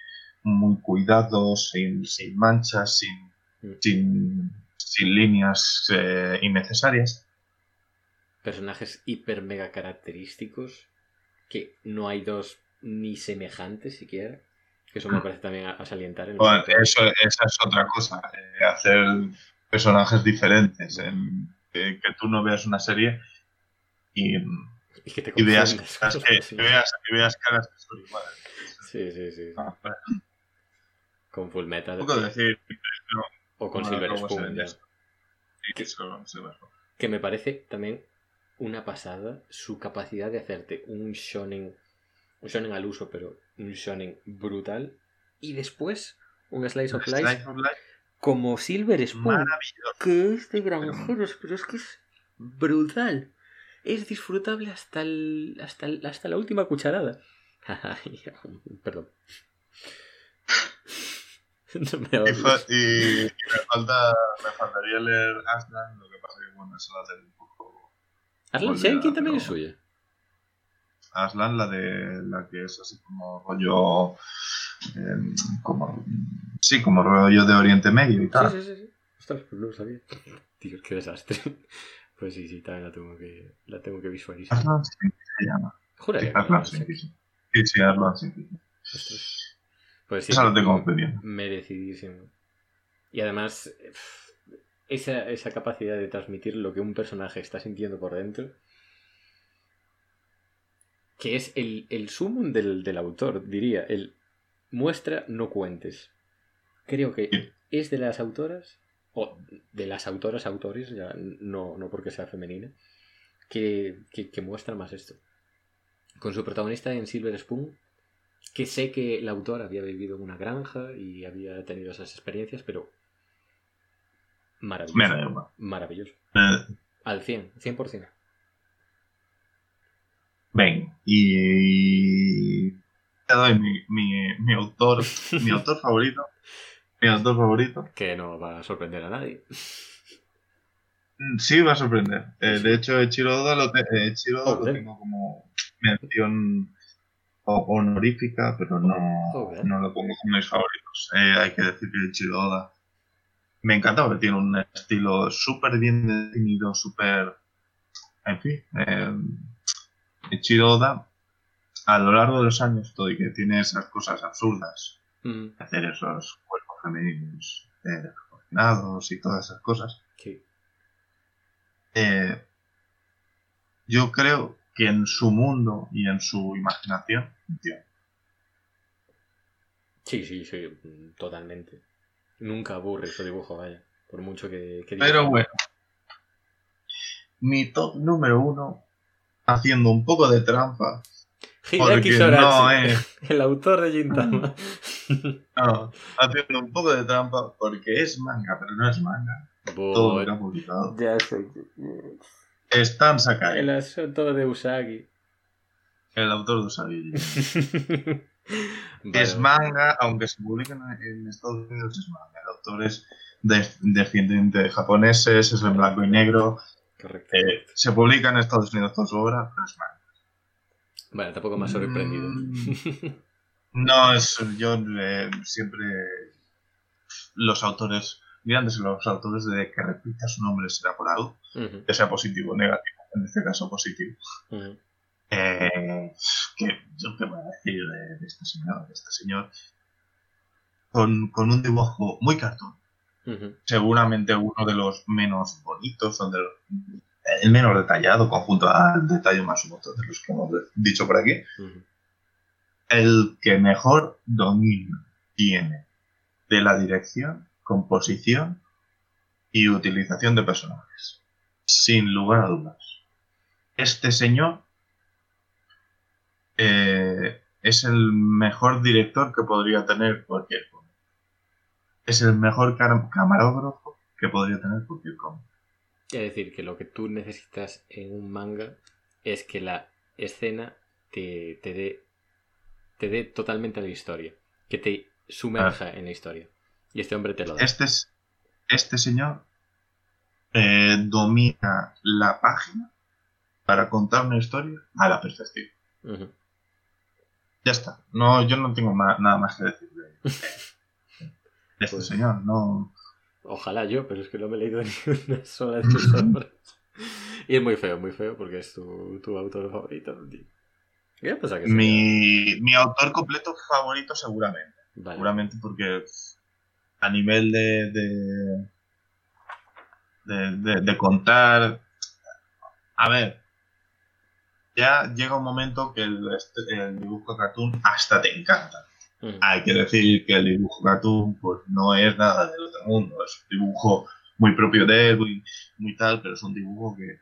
muy cuidado, sin, sin manchas, sin, Mm. sin, sin líneas eh, innecesarias. Personajes hiper mega característicos. Que no hay dos ni semejantes siquiera. Que eso me parece también a, a salientar. En Bueno, eso, esa es otra cosa, eh, hacer personajes diferentes, en- que, que tú no veas una serie y, y que te y veas, caras que, veas, veas caras que son iguales. Sí, sí, sí. sí. Ah, bueno, Con Full Metal. un poco decir, O con Bueno, Silver Spoon. ya. bueno. Que me parece también una pasada su capacidad de hacerte un shonen. Un shonen al uso, pero un shonen brutal. Y después un Slice of Life como Silver Spoon. que es de granjeros, pero es que es brutal. Es disfrutable hasta el, hasta el- hasta la última cucharada. Perdón. No me Y, odies. fa- y- y me, falta, me faltaría leer Aslan, lo que pasa que bueno, esa la del poco. Arlan olvidada, Shenkin también es suya. Aslan, la de la que es así como rollo. eh, como, sí, como rollo de Oriente Medio y Sí, tal. sí, sí, sí. Ostras, pues no lo sabía. Tío, qué desastre. Pues sí, sí, también la tengo que, la tengo que visualizar. Aslan sí, se llama. Sí, Juraría era Aslan sí, sí. Sí, sí, Aslan sí. sí. Ostras. Pues sí, Esa la tengo pendiente. merecidísimo. Y además, esa, esa capacidad de transmitir lo que un personaje está sintiendo por dentro, que es el, el sumum del, del autor, diría, el muestra, no cuentes. Creo que es de las autoras, o de las autoras, autores, ya no, no porque sea femenina, que, que, que muestra más esto. Con su protagonista en Silver Spoon, que sé que el autor había vivido en una granja y había tenido esas experiencias, pero maravilloso. Me da igual. Maravilloso. Eh, Al 100, 100%. ven, y. Te doy mi, mi, mi autor. mi autor favorito. Mi autor favorito. Que no va a sorprender a nadie. Mm, Sí, va a sorprender. Eh, de hecho, lo, te- eh, lo tengo como mención honorífica, pero no, Joder. no lo pongo como mis favoritos. Eh, hay que decir que Eiichiro Oda me encanta porque tiene un estilo súper bien definido, súper... En fin, eh, Eiichiro Oda, a lo largo de los años, todo y que tiene esas cosas absurdas, Mm, hacer esos cuerpos femeninos eh, y todas esas cosas, sí. eh, yo creo que en su mundo y en su imaginación funciona. Sí, sí, sí, totalmente. Nunca aburre su dibujo, vaya. Por mucho que, que Pero bueno, mi top número uno, haciendo un poco de trampa, Hideaki porque Sorachi, no es, el autor de Gintama. no, haciendo un poco de trampa porque es manga, pero no es manga. Todo ha publicado. Ya sé. Stan Sakai, El asunto de Usagi. el autor de Usagi. Es manga, aunque se publica en, en Estados Unidos, es manga. El autor es de- descendiente de japoneses, es en blanco y negro. Correcto. eh, se publica en Estados Unidos toda su obra, pero es manga. Vale, tampoco me ha sorprendido. Mm. No, es, yo eh, siempre. Los autores, grandes los autores de que repita su nombre será por algo, que sea positivo o negativo, en este caso positivo. ujú. Eh, que yo qué voy a decir de, de este señor, de este señor, con, con un dibujo muy cartoon, Ujú, seguramente uno de los menos bonitos, donde el menos detallado, conjunto al detalle más bonito de los que hemos dicho por aquí, el que mejor dominio tiene de la dirección, composición y utilización de personajes. Sin lugar a dudas. Este señor eh, es el mejor director que podría tener cualquier cómic. Es el mejor camarógrafo que podría tener cualquier cómic. Es decir, que lo que tú necesitas en un manga es que la escena te, te dé te dé totalmente la historia. Que te sumerja en la historia. Y este hombre te lo da. Este, es, este señor eh, domina la página para contar una historia a la perfección. Ya está. No, yo no tengo ma- nada más que decir de, este Pues- señor. No. Ojalá yo, pero es que no me he leído ni una sola de sus obras. Y es muy feo, muy feo, porque es tu, tu autor favorito. ¿Qué pasa que Mi, mi autor completo favorito seguramente. Vale. Seguramente porque a nivel de, de, de, contar... A ver, ya llega un momento que el, este- el dibujo cartoon hasta te encanta. Ujú. Hay que decir que el dibujo cartoon pues no es nada del otro mundo, es un dibujo muy propio de él, muy, muy tal, pero es un dibujo que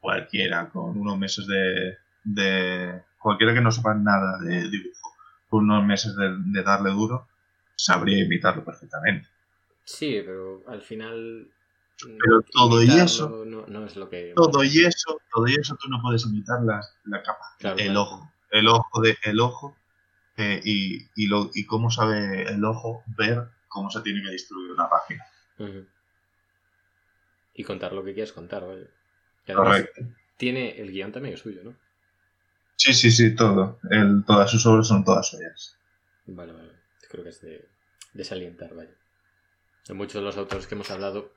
cualquiera con unos meses de, de cualquiera que no sepa nada de dibujo, con unos meses de, de darle duro, sabría imitarlo perfectamente. Sí, pero al final. mm, Pero todo y eso- No, no es lo que. Todo y eso, todo y eso tú no puedes imitar la, la capa, Claro, el claro. ojo, el ojo de el ojo eh, y, y, lo, y cómo sabe el ojo ver cómo se tiene que distribuir una página. Y contar lo que quieras contar, vaya. Y además, Correcto. tiene el guion también es suyo, ¿no? Sí, sí, sí, todo. El- todas sus obras son todas suyas. Vale, vale. Creo que es de desalientar, vaya. De muchos de los autores que hemos hablado,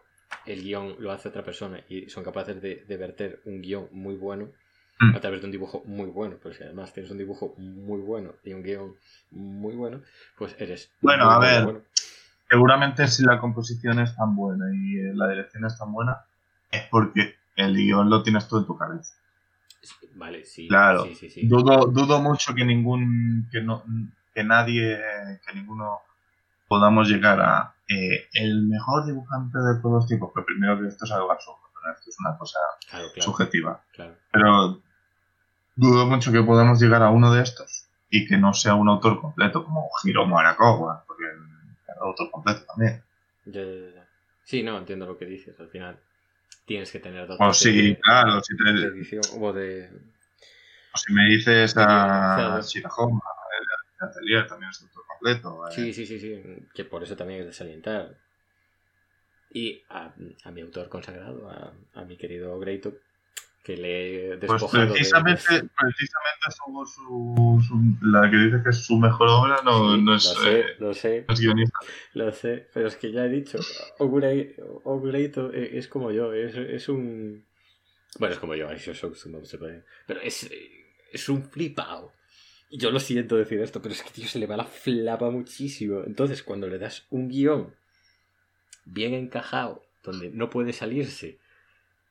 el guion lo hace otra persona y son capaces de, de verter un guion muy bueno Mm. a través de un dibujo muy bueno. Pero si además tienes un dibujo muy bueno y un guion muy bueno, pues eres. Bueno, a ver. bueno. Seguramente si la composición es tan buena y eh, la dirección es tan buena, es porque el guion lo tienes tú en tu cabeza. Vale, sí. Claro. Sí, sí, sí. Dudo, dudo mucho que ningún, que no, que nadie, que ninguno podamos llegar a eh, el mejor dibujante de todos los tiempos. Pero primero que esto es algo absurdo, ¿no? esto es una cosa Claro, claro. subjetiva. claro. Pero dudo mucho que podamos llegar a uno de estos y que no sea un autor completo como Hiromu Arakawa, porque era autor completo también. Ya, ya, ya. Sí, no, entiendo lo que dices. Al final tienes que tener dotes O de- claro, si, te- de edición o de. o si me dices a Shirahoma, Atelier también es autor completo. eh. Sí, sí, sí, sí. Que por eso también es desalientar. Y a, a mi autor consagrado, a, a mi querido Greito, que le he Pues despojado de- precisamente, precisamente su, su- su- la que dice que es su mejor obra no, Sí, no lo es, sé, eh, lo sé, no es guionista. lo sé, pero es que ya he dicho, Ogre- Ogreito e- es como yo, es, es un... Bueno, es como yo, eso es pero es, es un flipao. Yo lo siento decir esto, pero es que tío se le va la flapa muchísimo. Entonces, cuando le das un guion bien encajado, donde no puede salirse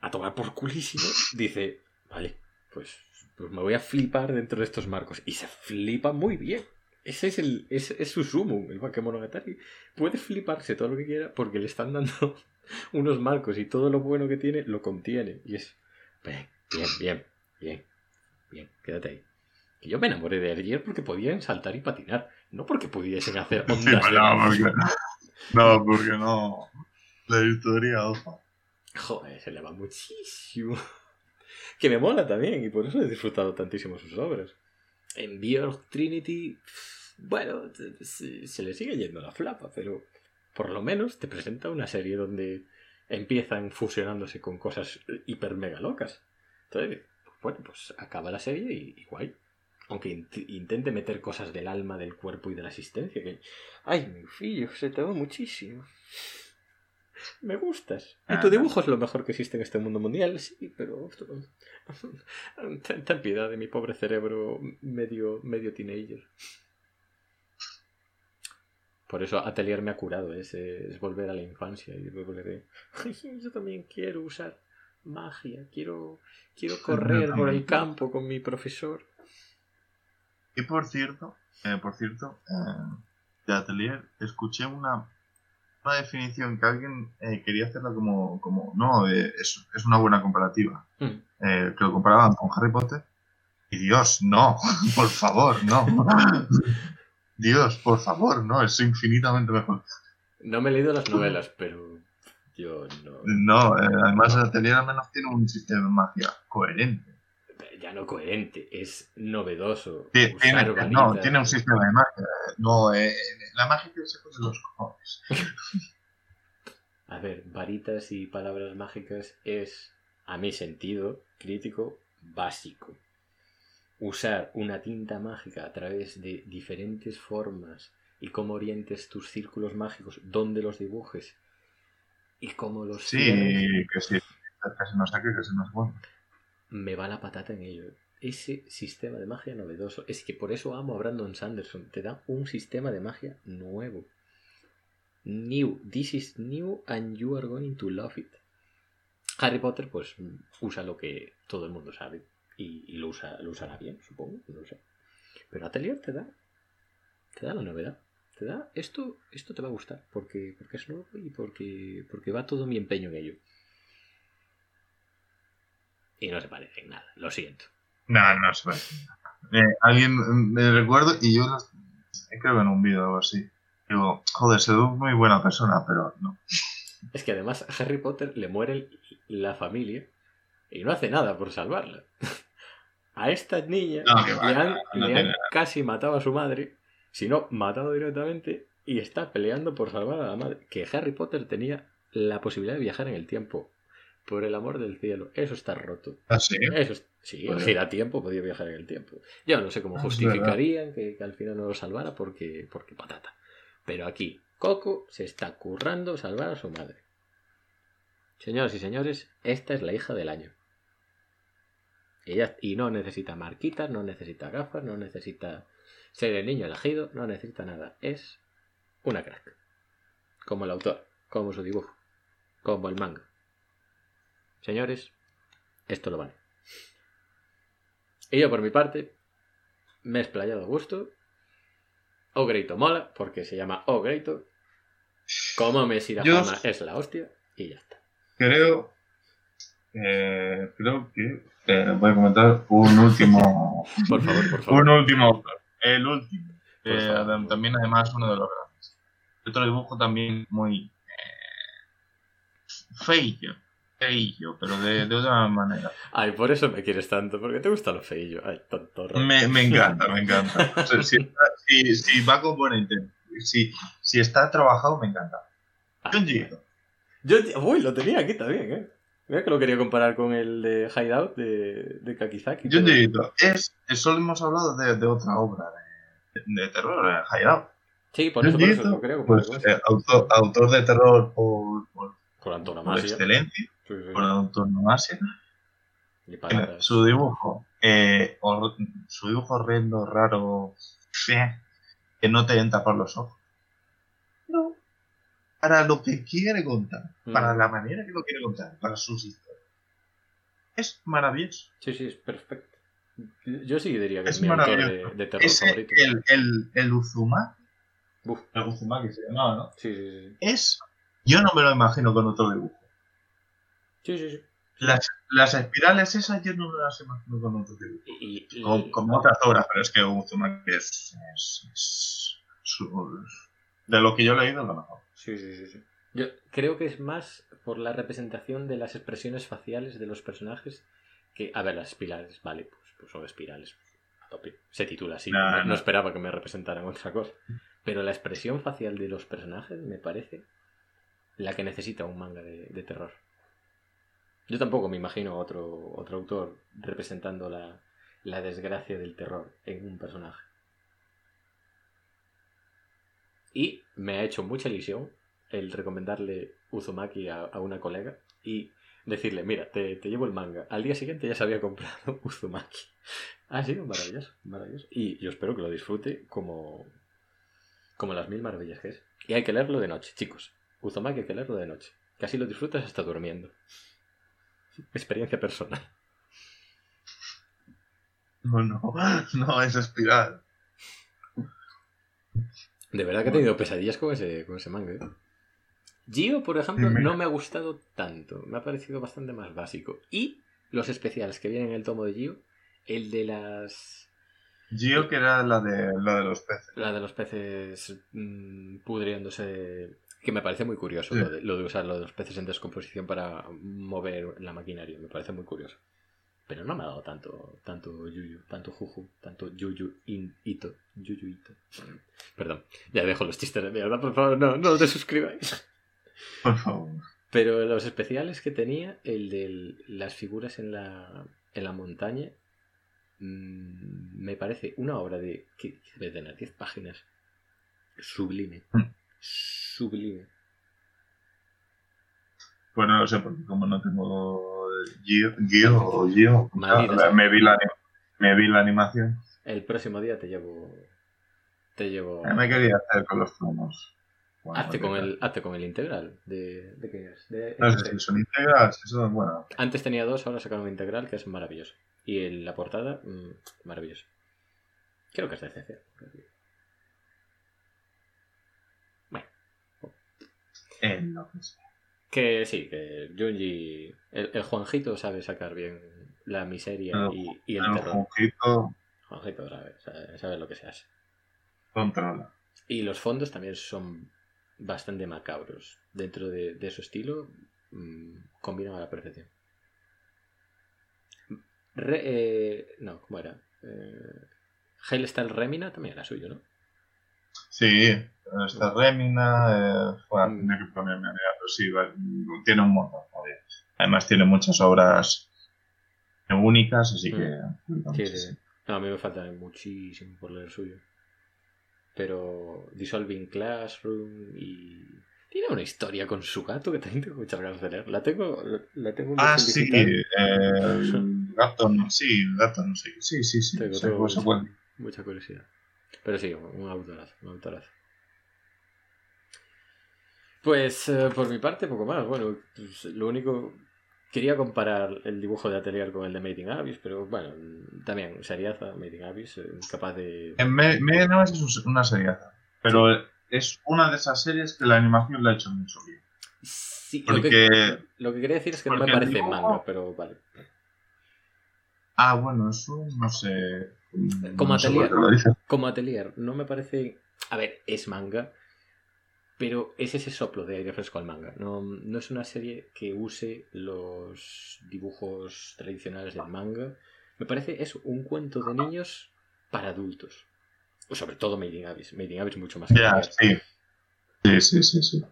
a tomar por culísimo, dice, vale, pues, pues me voy a flipar dentro de estos marcos. Y se flipa muy bien. Ese es, el, es, es su sumo, el Bakemonogatari. Puede fliparse todo lo que quiera porque le están dando unos marcos y todo lo bueno que tiene lo contiene. Y es, bien, bien, bien, bien, bien, quédate ahí. Que yo me enamoré de ayer porque podían saltar y patinar, no porque pudiesen hacer ondas no, porque, no, porque no. La historia, ojo. Joder, se le va muchísimo. Que me mola también, y por eso he disfrutado tantísimo sus obras. En Björk Trinity, bueno, se, se le sigue yendo la flapa, pero por lo menos te presenta una serie donde empiezan fusionándose con cosas hiper mega locas. Entonces, bueno, pues acaba la serie y, y guay. Aunque int- intente meter cosas del alma, del cuerpo y de la existencia. Que, ay, mi fillo, se te va muchísimo. Me gustas. Y tu Ah, dibujo es lo mejor que existe en este mundo mundial, sí, pero. Ten, ten piedad de mi pobre cerebro medio, medio teenager. Por eso Atelier me ha curado, es, es volver a la infancia y volver de. "Ay, Yo también quiero usar magia, quiero, quiero correr por el campo con mi profesor. Y por cierto, eh, por cierto, eh, de Atelier, escuché una, una definición que alguien eh, quería hacerla como, como no, es, es una buena comparativa. Mm. Eh, que lo comparaban con Harry Potter. Y Dios, no, por favor, no. Dios, por favor, no, es infinitamente mejor. No me he leído las novelas, pero yo no. No, además Atelier al menos tiene un sistema de magia coherente. Ya no coherente, es novedoso. Tiene, usar no, tiene un sistema de magia. No, eh, la magia que se pone los cojones. A ver, varitas y palabras mágicas es, a mi sentido crítico, básico. Usar una tinta mágica a través de diferentes formas y cómo orientes tus círculos mágicos, dónde los dibujes y cómo los Sí, que sí. Que se nos saque, que se nos vuelve. Me va la patata en ello. Ese sistema de magia novedoso. Es que por eso amo a Brandon Sanderson. Te da un sistema de magia nuevo. New. This is new and you are going to love it. Harry Potter, pues, usa lo que todo el mundo sabe. Y, lo, usa, lo usará bien, supongo. No sé. Pero Atelier te da. Te da la novedad. Te da. Esto, esto te va a gustar. Porque, porque es nuevo y porque, porque va todo mi empeño en ello. Y no se parece en nada. Lo siento. No, no se puede. Eh, alguien mm, me recuerdo y yo los- creo que en un vídeo o algo así. Digo, joder, se ve muy buena persona, pero no. Es que además a Harry Potter le muere la familia y no hace nada por salvarla. A esta niña No, le han, no, le han casi matado a su madre, si no, matado directamente, y está peleando por salvar a la madre. Que Harry Potter tenía la posibilidad de viajar en el tiempo. Por el amor del cielo. Eso está roto. Así. Eso es- sí, Joder. gira tiempo, podía viajar en el tiempo. Yo no sé cómo justificarían que, que al final no lo salvara porque, porque patata. Pero aquí, Coco se está currando salvar a su madre. Señoras y señores, esta es la hija del año. Ella, y no necesita marquitas, no necesita gafas, no necesita ser el niño elegido, no necesita nada. Es una crack. Como el autor, como su dibujo, como el manga. Señores, esto lo vale. Y yo por mi parte, me he explayado a gusto. Ogreito mola, porque se llama Ogreito. Como Messi la Yo- fama es la hostia, y ya está. Creo. eh, creo que. eh, voy a comentar un último. Por favor, por favor. un último. El último. Eh, también, además, uno de los grandes. Otro dibujo también muy. Eh, feillo. Pero de, de otra manera. Ay, por eso me quieres tanto, porque te gusta lo feillo. Ay, tonto. Ron. Me, me encanta, me encanta. O sea, si, está- si- si va con buena intención. Si, si está trabajado, me encanta. Ah, Junji Ito. Uy, lo tenía aquí también, ¿eh? Mira que lo quería comparar con el de Hideout de, de Kakizaki. pero- Junji Ito. Es, solo hemos hablado de, de otra obra de, de terror, eh, Hideout. Sí, por eso, por eso lo quería comparar pues, con eh, autor, autor de terror por, por, Por por antonomasia. excelencia, Sí, sí, por antonomasia. Patatas. Su dibujo, eh, su dibujo horrendo, raro, eh, que no te entra por los ojos. No. Para lo que quiere contar, Mm. para la manera que lo quiere contar, para sus historias. Es maravilloso. Sí, sí, es perfecto. Yo sí diría que es, Es mi autor de, terror Ese, favorito. el, el, el Uzumaki, Uf, el Uzumaki se llamaba, ¿no? sí, sí, sí. Es, yo no me lo imagino con otro dibujo. Sí, sí, sí. Las, las espirales esas yo no me las imagino con otro dibujo. Y, y- Como, como otras obras, pero es que Uzumaki es, es, es su- de lo que yo he leído lo mejor. Sí, sí, sí, sí. Yo creo que es más por la representación de las expresiones faciales de los personajes que... A ver, las espirales, vale, pues, pues son espirales. A tope. Se titula así. No no. esperaba que me representaran otra cosa. Pero la expresión facial de los personajes me parece la que necesita un manga de, de terror. Yo tampoco me imagino otro, otro autor representando la, la desgracia del terror en un personaje. Y me ha hecho mucha ilusión el recomendarle Uzumaki a, a una colega y decirle, mira, te, te llevo el manga. Al día siguiente ya se había comprado Uzumaki. Ha sido maravilloso, maravilloso. Y yo espero que lo disfrute como, como las mil maravillas que es. Y hay que leerlo de noche, chicos. Uzumaki hay que leerlo de noche. Que así lo disfrutas hasta durmiendo. Experiencia personal. No, no, no es espiral. De verdad que he tenido pesadillas con ese, con ese manga. ¿eh? Gio, por ejemplo, no me ha gustado tanto. Me ha parecido bastante más básico. Y los especiales que vienen en el tomo de Gio, el de las. Gio, que era la de, la de los peces. La de los peces mm, pudriéndose. Que me parece muy curioso Sí. lo, de, lo de usar lo de los peces en descomposición para mover la maquinaria. Me parece muy curioso. Pero no me ha dado tanto, tanto Yuyu, tanto Juju, tanto Yuyu in, Ito. Yuyu Ito. Perdón, ya dejo los chistes de mierda, por favor, no, no te suscribáis. Por favor. Pero los especiales que tenía, el de las figuras en la, en la montaña, mmm, me parece una obra de. que debe tener 10 páginas. Sublime. Mm. Sublime. Pues no lo sé, porque como no tengo Gio, Gio o Gio, sea. me, vi la, me vi la animación. El próximo día te llevo. Te llevo. Eh, Me quería hacer con los plomos. Bueno, Hazte porque con, el, hazte con el integral. ¿De, de qué es? De No sé MP3. si son integrales, eso es bueno. Antes tenía dos, ahora sacaron un integral que es maravilloso. Y en la portada, mm, maravilloso. Creo que es de CC. Que sí, que Junji. El, el Juanjito sabe sacar bien la miseria El- y, y el el terror. Juanjito Juanjito sabe, sabe, sabe lo que se hace. controla. Y los fondos también son bastante macabros. Dentro de, de su estilo, mm, combinan a la perfección. Re- eh, no, ¿cómo era? Eh, Hailstyle Remina también era suyo, ¿no? Sí, esta Remina, eh, a Mm. que ponerme a pero sí, va- tiene un montón. joder. Además tiene muchas obras únicas, así que... Mm. Sí, sí. No, a mí me falta muchísimo por leer suyo. Pero Dissolving Classroom y... Tiene una historia con su gato que también tengo muchas ganas de leer. La tengo, la tengo en Ah, sí, eh, gato, no, sí, gato, no sé. Sí, sí, sí. Tengo- tengo mucha-. Mucha curiosidad. Pero sí, un autorazo, un autorazo. Pues eh, por mi parte, poco más. Bueno, pues, lo único. Quería comparar el dibujo de Atelier con el de Made in Abyss, pero bueno, también seriaza, Made in Abyss, eh, capaz de. En Me- in Abyss es una seriaza, pero es una de esas series que la animación la ha hecho mucho bien. Sí, lo, Porque... que, lo que quería decir es que no me parece dibujo- manga, pero vale. Ah, bueno, eso no sé... Como no Atelier. lo. Como Atelier, no me parece. A ver, es manga, pero es ese soplo de aire fresco al manga. No, no es una serie que use los dibujos tradicionales del manga. Me parece es un cuento de niños para adultos. O sobre todo Made in Abyss. Made in Abyss mucho más Atelier. sí. Sí, sí, sí, sí.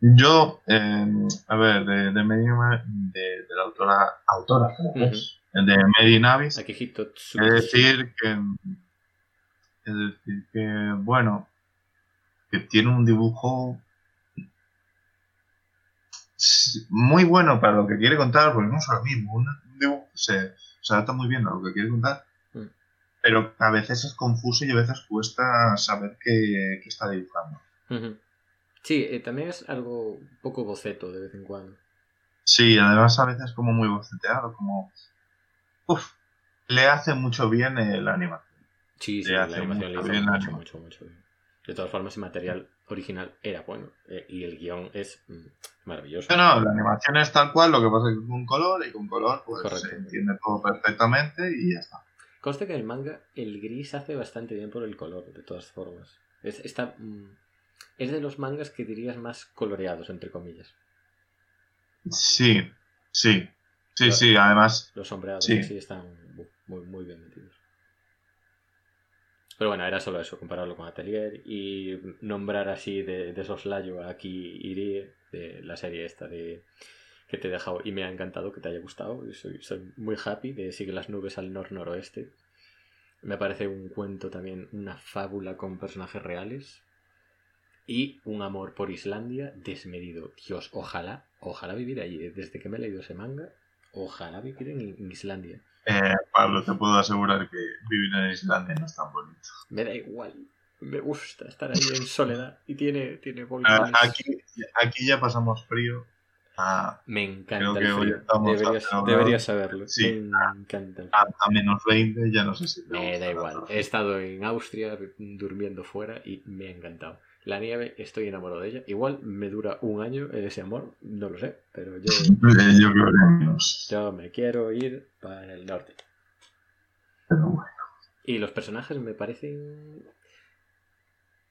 Yo, eh, a ver, de, de, Medina- de, de la autora, autora pues, de Medinavis, Akihito es Tsukushi. decir que, es decir que, bueno, que tiene un dibujo muy bueno para lo que quiere contar, porque no es lo mismo, un dibujo se, se adapta muy bien a lo que quiere contar, Mm. pero a veces es confuso y a veces cuesta saber qué, qué está dibujando. Sí, eh, también es algo un poco boceto de vez en cuando. Sí, además a veces como muy boceteado, como... Uf, le hace mucho bien la animación. Sí, sí, la animación le mucho hizo bien mucho, animación. mucho, mucho bien. De todas formas, el material original era bueno eh, y el guion es mm, maravilloso. No, no, la animación es tal cual, lo que pasa es que con color y con color pues Correcto. se entiende todo perfectamente y ya está. Conste que en el manga el gris hace bastante bien por el color, de todas formas. Es, está, mm, es de los mangas que dirías más coloreados, entre comillas. Sí, sí, sí, sí, además, Los sombreados Sí. sí están muy, muy bien metidos. Pero bueno, era solo eso, compararlo con Atelier y nombrar así de, de soslayo a Aki Irie, de la serie esta de que te he dejado y me ha encantado que te haya gustado. Soy, soy muy happy de Sigue las nubes al nor-noroeste. Me parece un cuento también, una fábula con personajes reales y un amor por Islandia desmedido. Dios, ojalá, ojalá vivir allí. Desde que me he leído ese manga, ojalá vivir en Islandia. Eh, Pablo, te puedo asegurar que vivir en Islandia no es tan bonito. Me da igual. Me gusta estar ahí en soledad y tiene, tiene Ah, volcanes. Aquí, aquí ya pasamos frío. Ah, Me encanta Creo que el frío. Deberías, a- deberías saberlo. Sí. Me encanta el frío. a, a menos 20 ya no sé si Me da igual. He estado en Austria durmiendo fuera y me ha encantado. La nieve, estoy enamorado de ella. Igual me dura un año ese amor, no lo sé, pero yo, Eh, Yo yo me quiero ir para el norte. Pero bueno. Y los personajes me parecen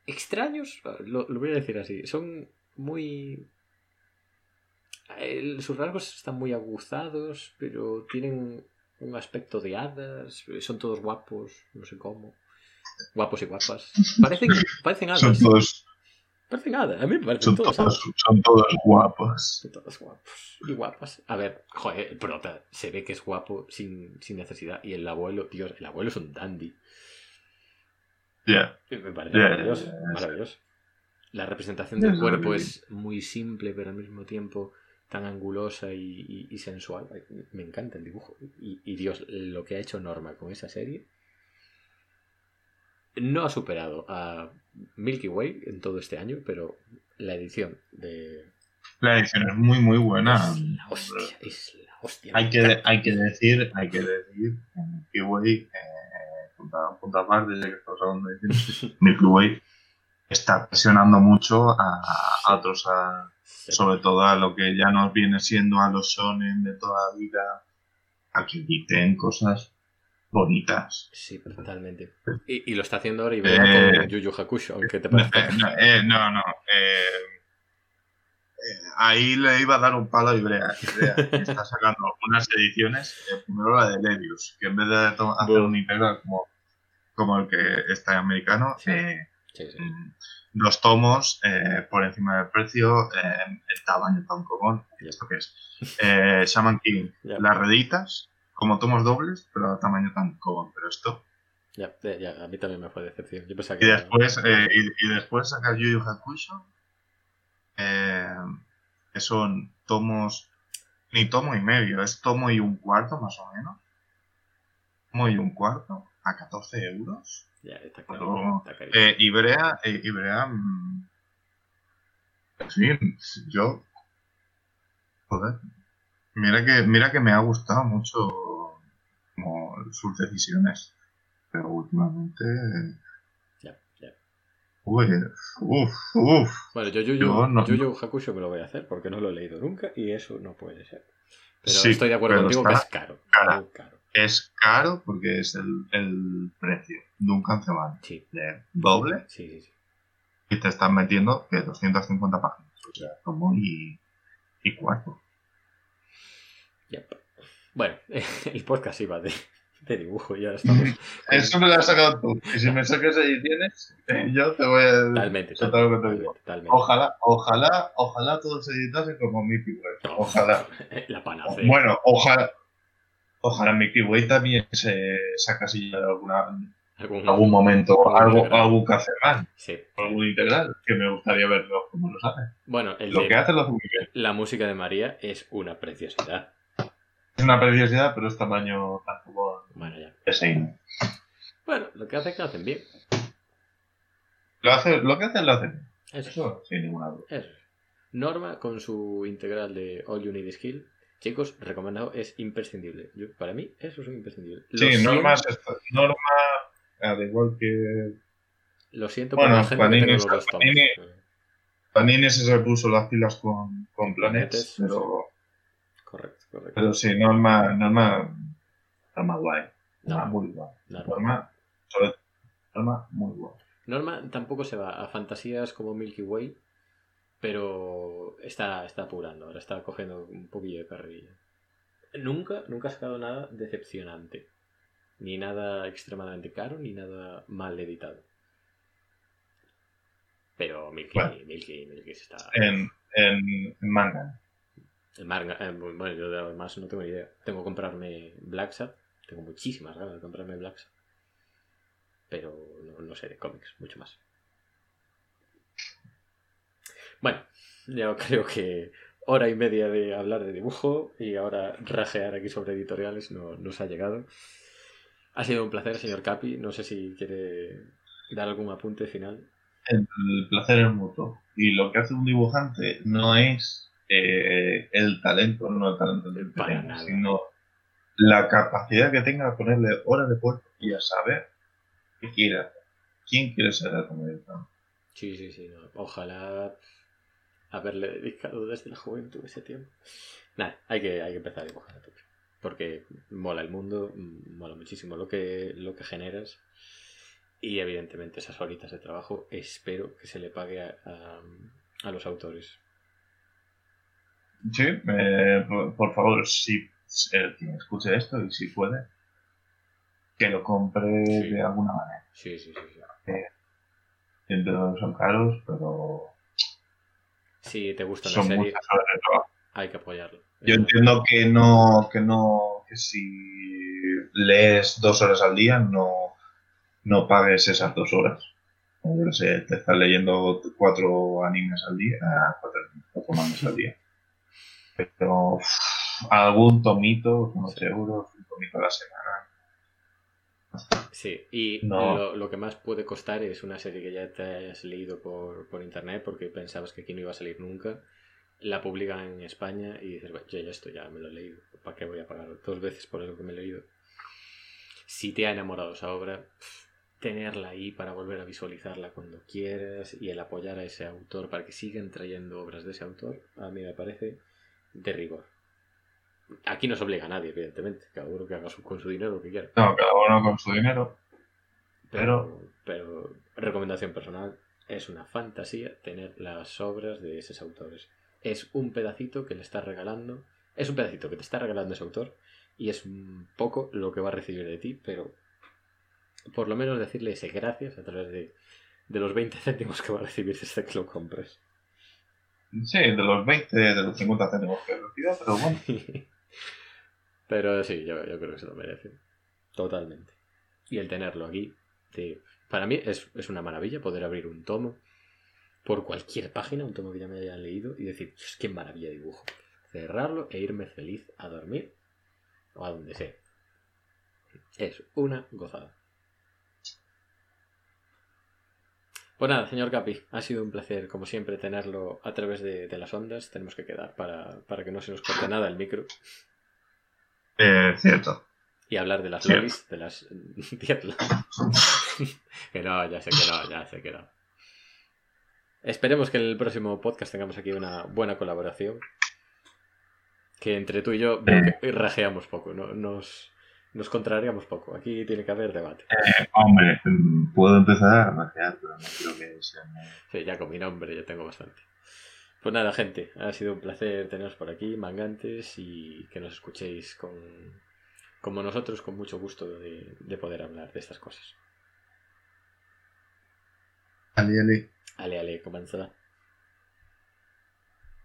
extraños, lo, lo voy a decir así. Son muy... El- sus rasgos están muy aguzados, pero tienen un aspecto de hadas. Son todos guapos, no sé cómo. Guapos y guapas. Parecen, parecen Son hadas. todos, Parecen hadas. A mí me parecen son todos son todos guapos. Son todos guapos y guapas. A ver, joder, el prota se ve que es guapo sin, sin necesidad. Y el abuelo, Dios, el abuelo es un dandy. Ya. Me parece maravilloso. La representación del cuerpo es muy simple, pero al mismo tiempo tan angulosa y, y- y sensual. Me encanta el dibujo. Y, y Dios, lo que ha hecho Norma con esa serie no ha superado a Milky Way en todo este año, pero la edición de... La edición es muy, muy buena. Es la hostia, es la hostia. Hay que, hay que decir, hay que decir Milky Way, eh, punta, punta aparte, ya que estamos hablando de Milky Way está presionando mucho a, a otros, a- Sí. sobre todo a lo que ya nos viene siendo a los shonen de toda la vida, a que editen cosas bonitas. Sí, totalmente. Y, y lo está haciendo ahora y vea Eh, con Yu Yu Hakusho, aunque te parezca... eh, no, eh, no, no, eh, ahí le iba a dar un palo a Ibrea. Ibrea que está sacando unas ediciones, primero la de Lelius, que en vez de hacer un integral como, como el que está en americano, Sí. Sí, sí. mm, los tomos eh, por encima del precio, eh, el tamaño tan común. ¿esto qué es? Eh, Shaman King, las reditas, como tomos dobles, pero a tamaño tan común, pero esto. Ya, ya, a mí también me fue decepción. Yo pensaba Y era- después, eh, y, y después saca Yu Yu Hakusho, eh, que son tomos, ni tomo y medio, es tomo y un cuarto más o menos. Tomo y un cuarto, a 14 euros. Ya, está carísimo. Eh, Ibrea, eh, Ibrea, mm, en fin, yo, joder, mira que, mira que me ha gustado mucho sus decisiones, pero últimamente, Ya, ya. uy, uff, uff. Bueno, yo Yu Yu, Yo no- Yu Yu Hakusho me lo voy a hacer porque no lo he leído nunca y eso no puede ser. Pero Sí, estoy de acuerdo contigo que es caro. caro. Es caro porque es el, el precio de un canceban Sí, de doble sí, sí. sí. y te están metiendo que 250 páginas, o sea, como y, y cuarto. Yep. Bueno, el podcast iba de, de dibujo y ahora estamos Eso me lo has sacado tú. Y si me sacas ediciones, eh, yo te voy a. totalmente, totalmente, digo. totalmente. Ojalá, ojalá, ojalá todos se editasen como Mickey Way. No, Ojalá. La panacea. Bueno, ojalá. Ojalá Mickey Way también se sacase ya de alguna, algún, algún momento algo, integral. Cacerman, Sí. algún integral, que me gustaría verlo como lo hace. Bueno, el Lo de- que hace lo hace muy bien. la música de María es una preciosidad. Es una preciosidad, pero es tamaño tampoco Bueno, ya. Bueno, lo que hace que lo hacen bien. Lo, hace, lo que hacen lo hacen. bien. Eso. Eso sin ninguna duda. Eso. Norma con su integral de All You Need is Skill. Chicos, recomendado, es imprescindible. Yo, para mí, eso es imprescindible. Lo Sí, siento- Norma, es- Norma, al igual que Lo siento Bueno, por la gente Panini que. Panini- Panini se repuso las pilas con, con Planetes, Planets, pero, correcto. pero sí, Norma, Norma, Norma guay. Norma No, muy guay. Norma. Norma, sobre Norma muy guay. Norma tampoco se va a fantasías como Milky Way, pero está, está apurando, ahora está cogiendo un poquillo de carrerilla. Nunca, nunca ha sacado nada decepcionante. Ni nada extremadamente caro, ni nada mal editado. Pero Milky, Bueno. Milky, Milky se está... En, en manga. El manga, eh, bueno, yo además no tengo ni idea. Tengo que comprarme Black. Tengo muchísimas ganas de comprarme Black. Pero no, sé de cómics, mucho más. Bueno, yo creo que hora y media de hablar de dibujo y ahora rajear aquí sobre editoriales no, nos ha llegado. Ha sido un placer, señor Capi. No sé si quiere dar algún apunte final. El placer es mutuo. Y lo que hace un dibujante no es eh, el talento, no el talento tenga, nada. sino la capacidad que tenga de ponerle horas de puerto y a saber qué quiere hacer. ¿Quién quiere ser el comediante? Sí, sí, sí. no. Ojalá haberle dedicado desde la juventud ese tiempo. Nada, hay que, hay que empezar a dibujar. Porque mola el mundo, mm, mola muchísimo lo que, lo que generas. Y evidentemente esas horitas de trabajo espero que se le pague a, a- a los autores. Sí, eh, por, por favor, si quien escuche esto y si puede, que lo compre Sí. de alguna manera. Sí, sí, sí. sí. Entre son caros, pero Si te gusta la serie, hay que apoyarlo. Yo entiendo que no, que no, que si lees dos horas al día, no, no pagues esas dos horas. No sé, te estás leyendo cuatro animes al día, cuatro, cuatro mangas al día. Pero algún tomito, unos euros, un tomito a la semana. Sí, y No. lo, lo que más puede costar es una serie que ya te has leído por, por internet porque pensabas que aquí no iba a salir nunca. La publican en España y dices, bueno, yo ya esto ya me lo he leído. ¿Para qué voy a pagar dos veces por algo que me he leído? Si te ha enamorado esa obra, tenerla ahí para volver a visualizarla cuando quieras y el apoyar a ese autor para que sigan trayendo obras de ese autor, a mí me parece de rigor. Aquí no se obliga a nadie, evidentemente. Cada uno que haga su- con su dinero lo que quiera. No, cada uno con su dinero. Pero, pero, recomendación personal, es una fantasía tener las obras de esos autores. Es un pedacito que le estás regalando, es un pedacito que te está regalando ese autor y es un poco lo que va a recibir de ti, pero por lo menos decirle ese gracias a través de, de los 20 céntimos que va a recibir desde que lo compres. Sí, de los 20, de los 50 tenemos que pero bueno. Pero sí, yo, yo creo que se lo merece. Totalmente. Y el tenerlo aquí, para mí es, es una maravilla poder abrir un tomo por cualquier página, un tomo que ya me haya leído, y decir, "Dios, qué maravilla dibujo. Cerrarlo e irme feliz a dormir o a donde sea. Es una gozada. Pues nada, señor Capi, ha sido un placer, como siempre, tenerlo a través de, de las ondas. Tenemos que quedar para, para que no se nos corte nada el micro. Eh, cierto. Y hablar de las lolis, de las que no, ya sé que no, ya sé que no. Esperemos que en el próximo podcast tengamos aquí una buena colaboración. Que entre tú y yo que rajeamos poco, ¿no? nos, nos contrariamos poco. Aquí tiene que haber debate. Eh, hombre, puedo empezar a rajear, pero no creo que sea. Sí, ya con mi nombre ya tengo bastante. Pues nada, gente, ha sido un placer teneros por aquí, mangantes, y que nos escuchéis con, como nosotros, con mucho gusto de, de poder hablar de estas cosas. Ali, Ali. Ale, ale, comenzará.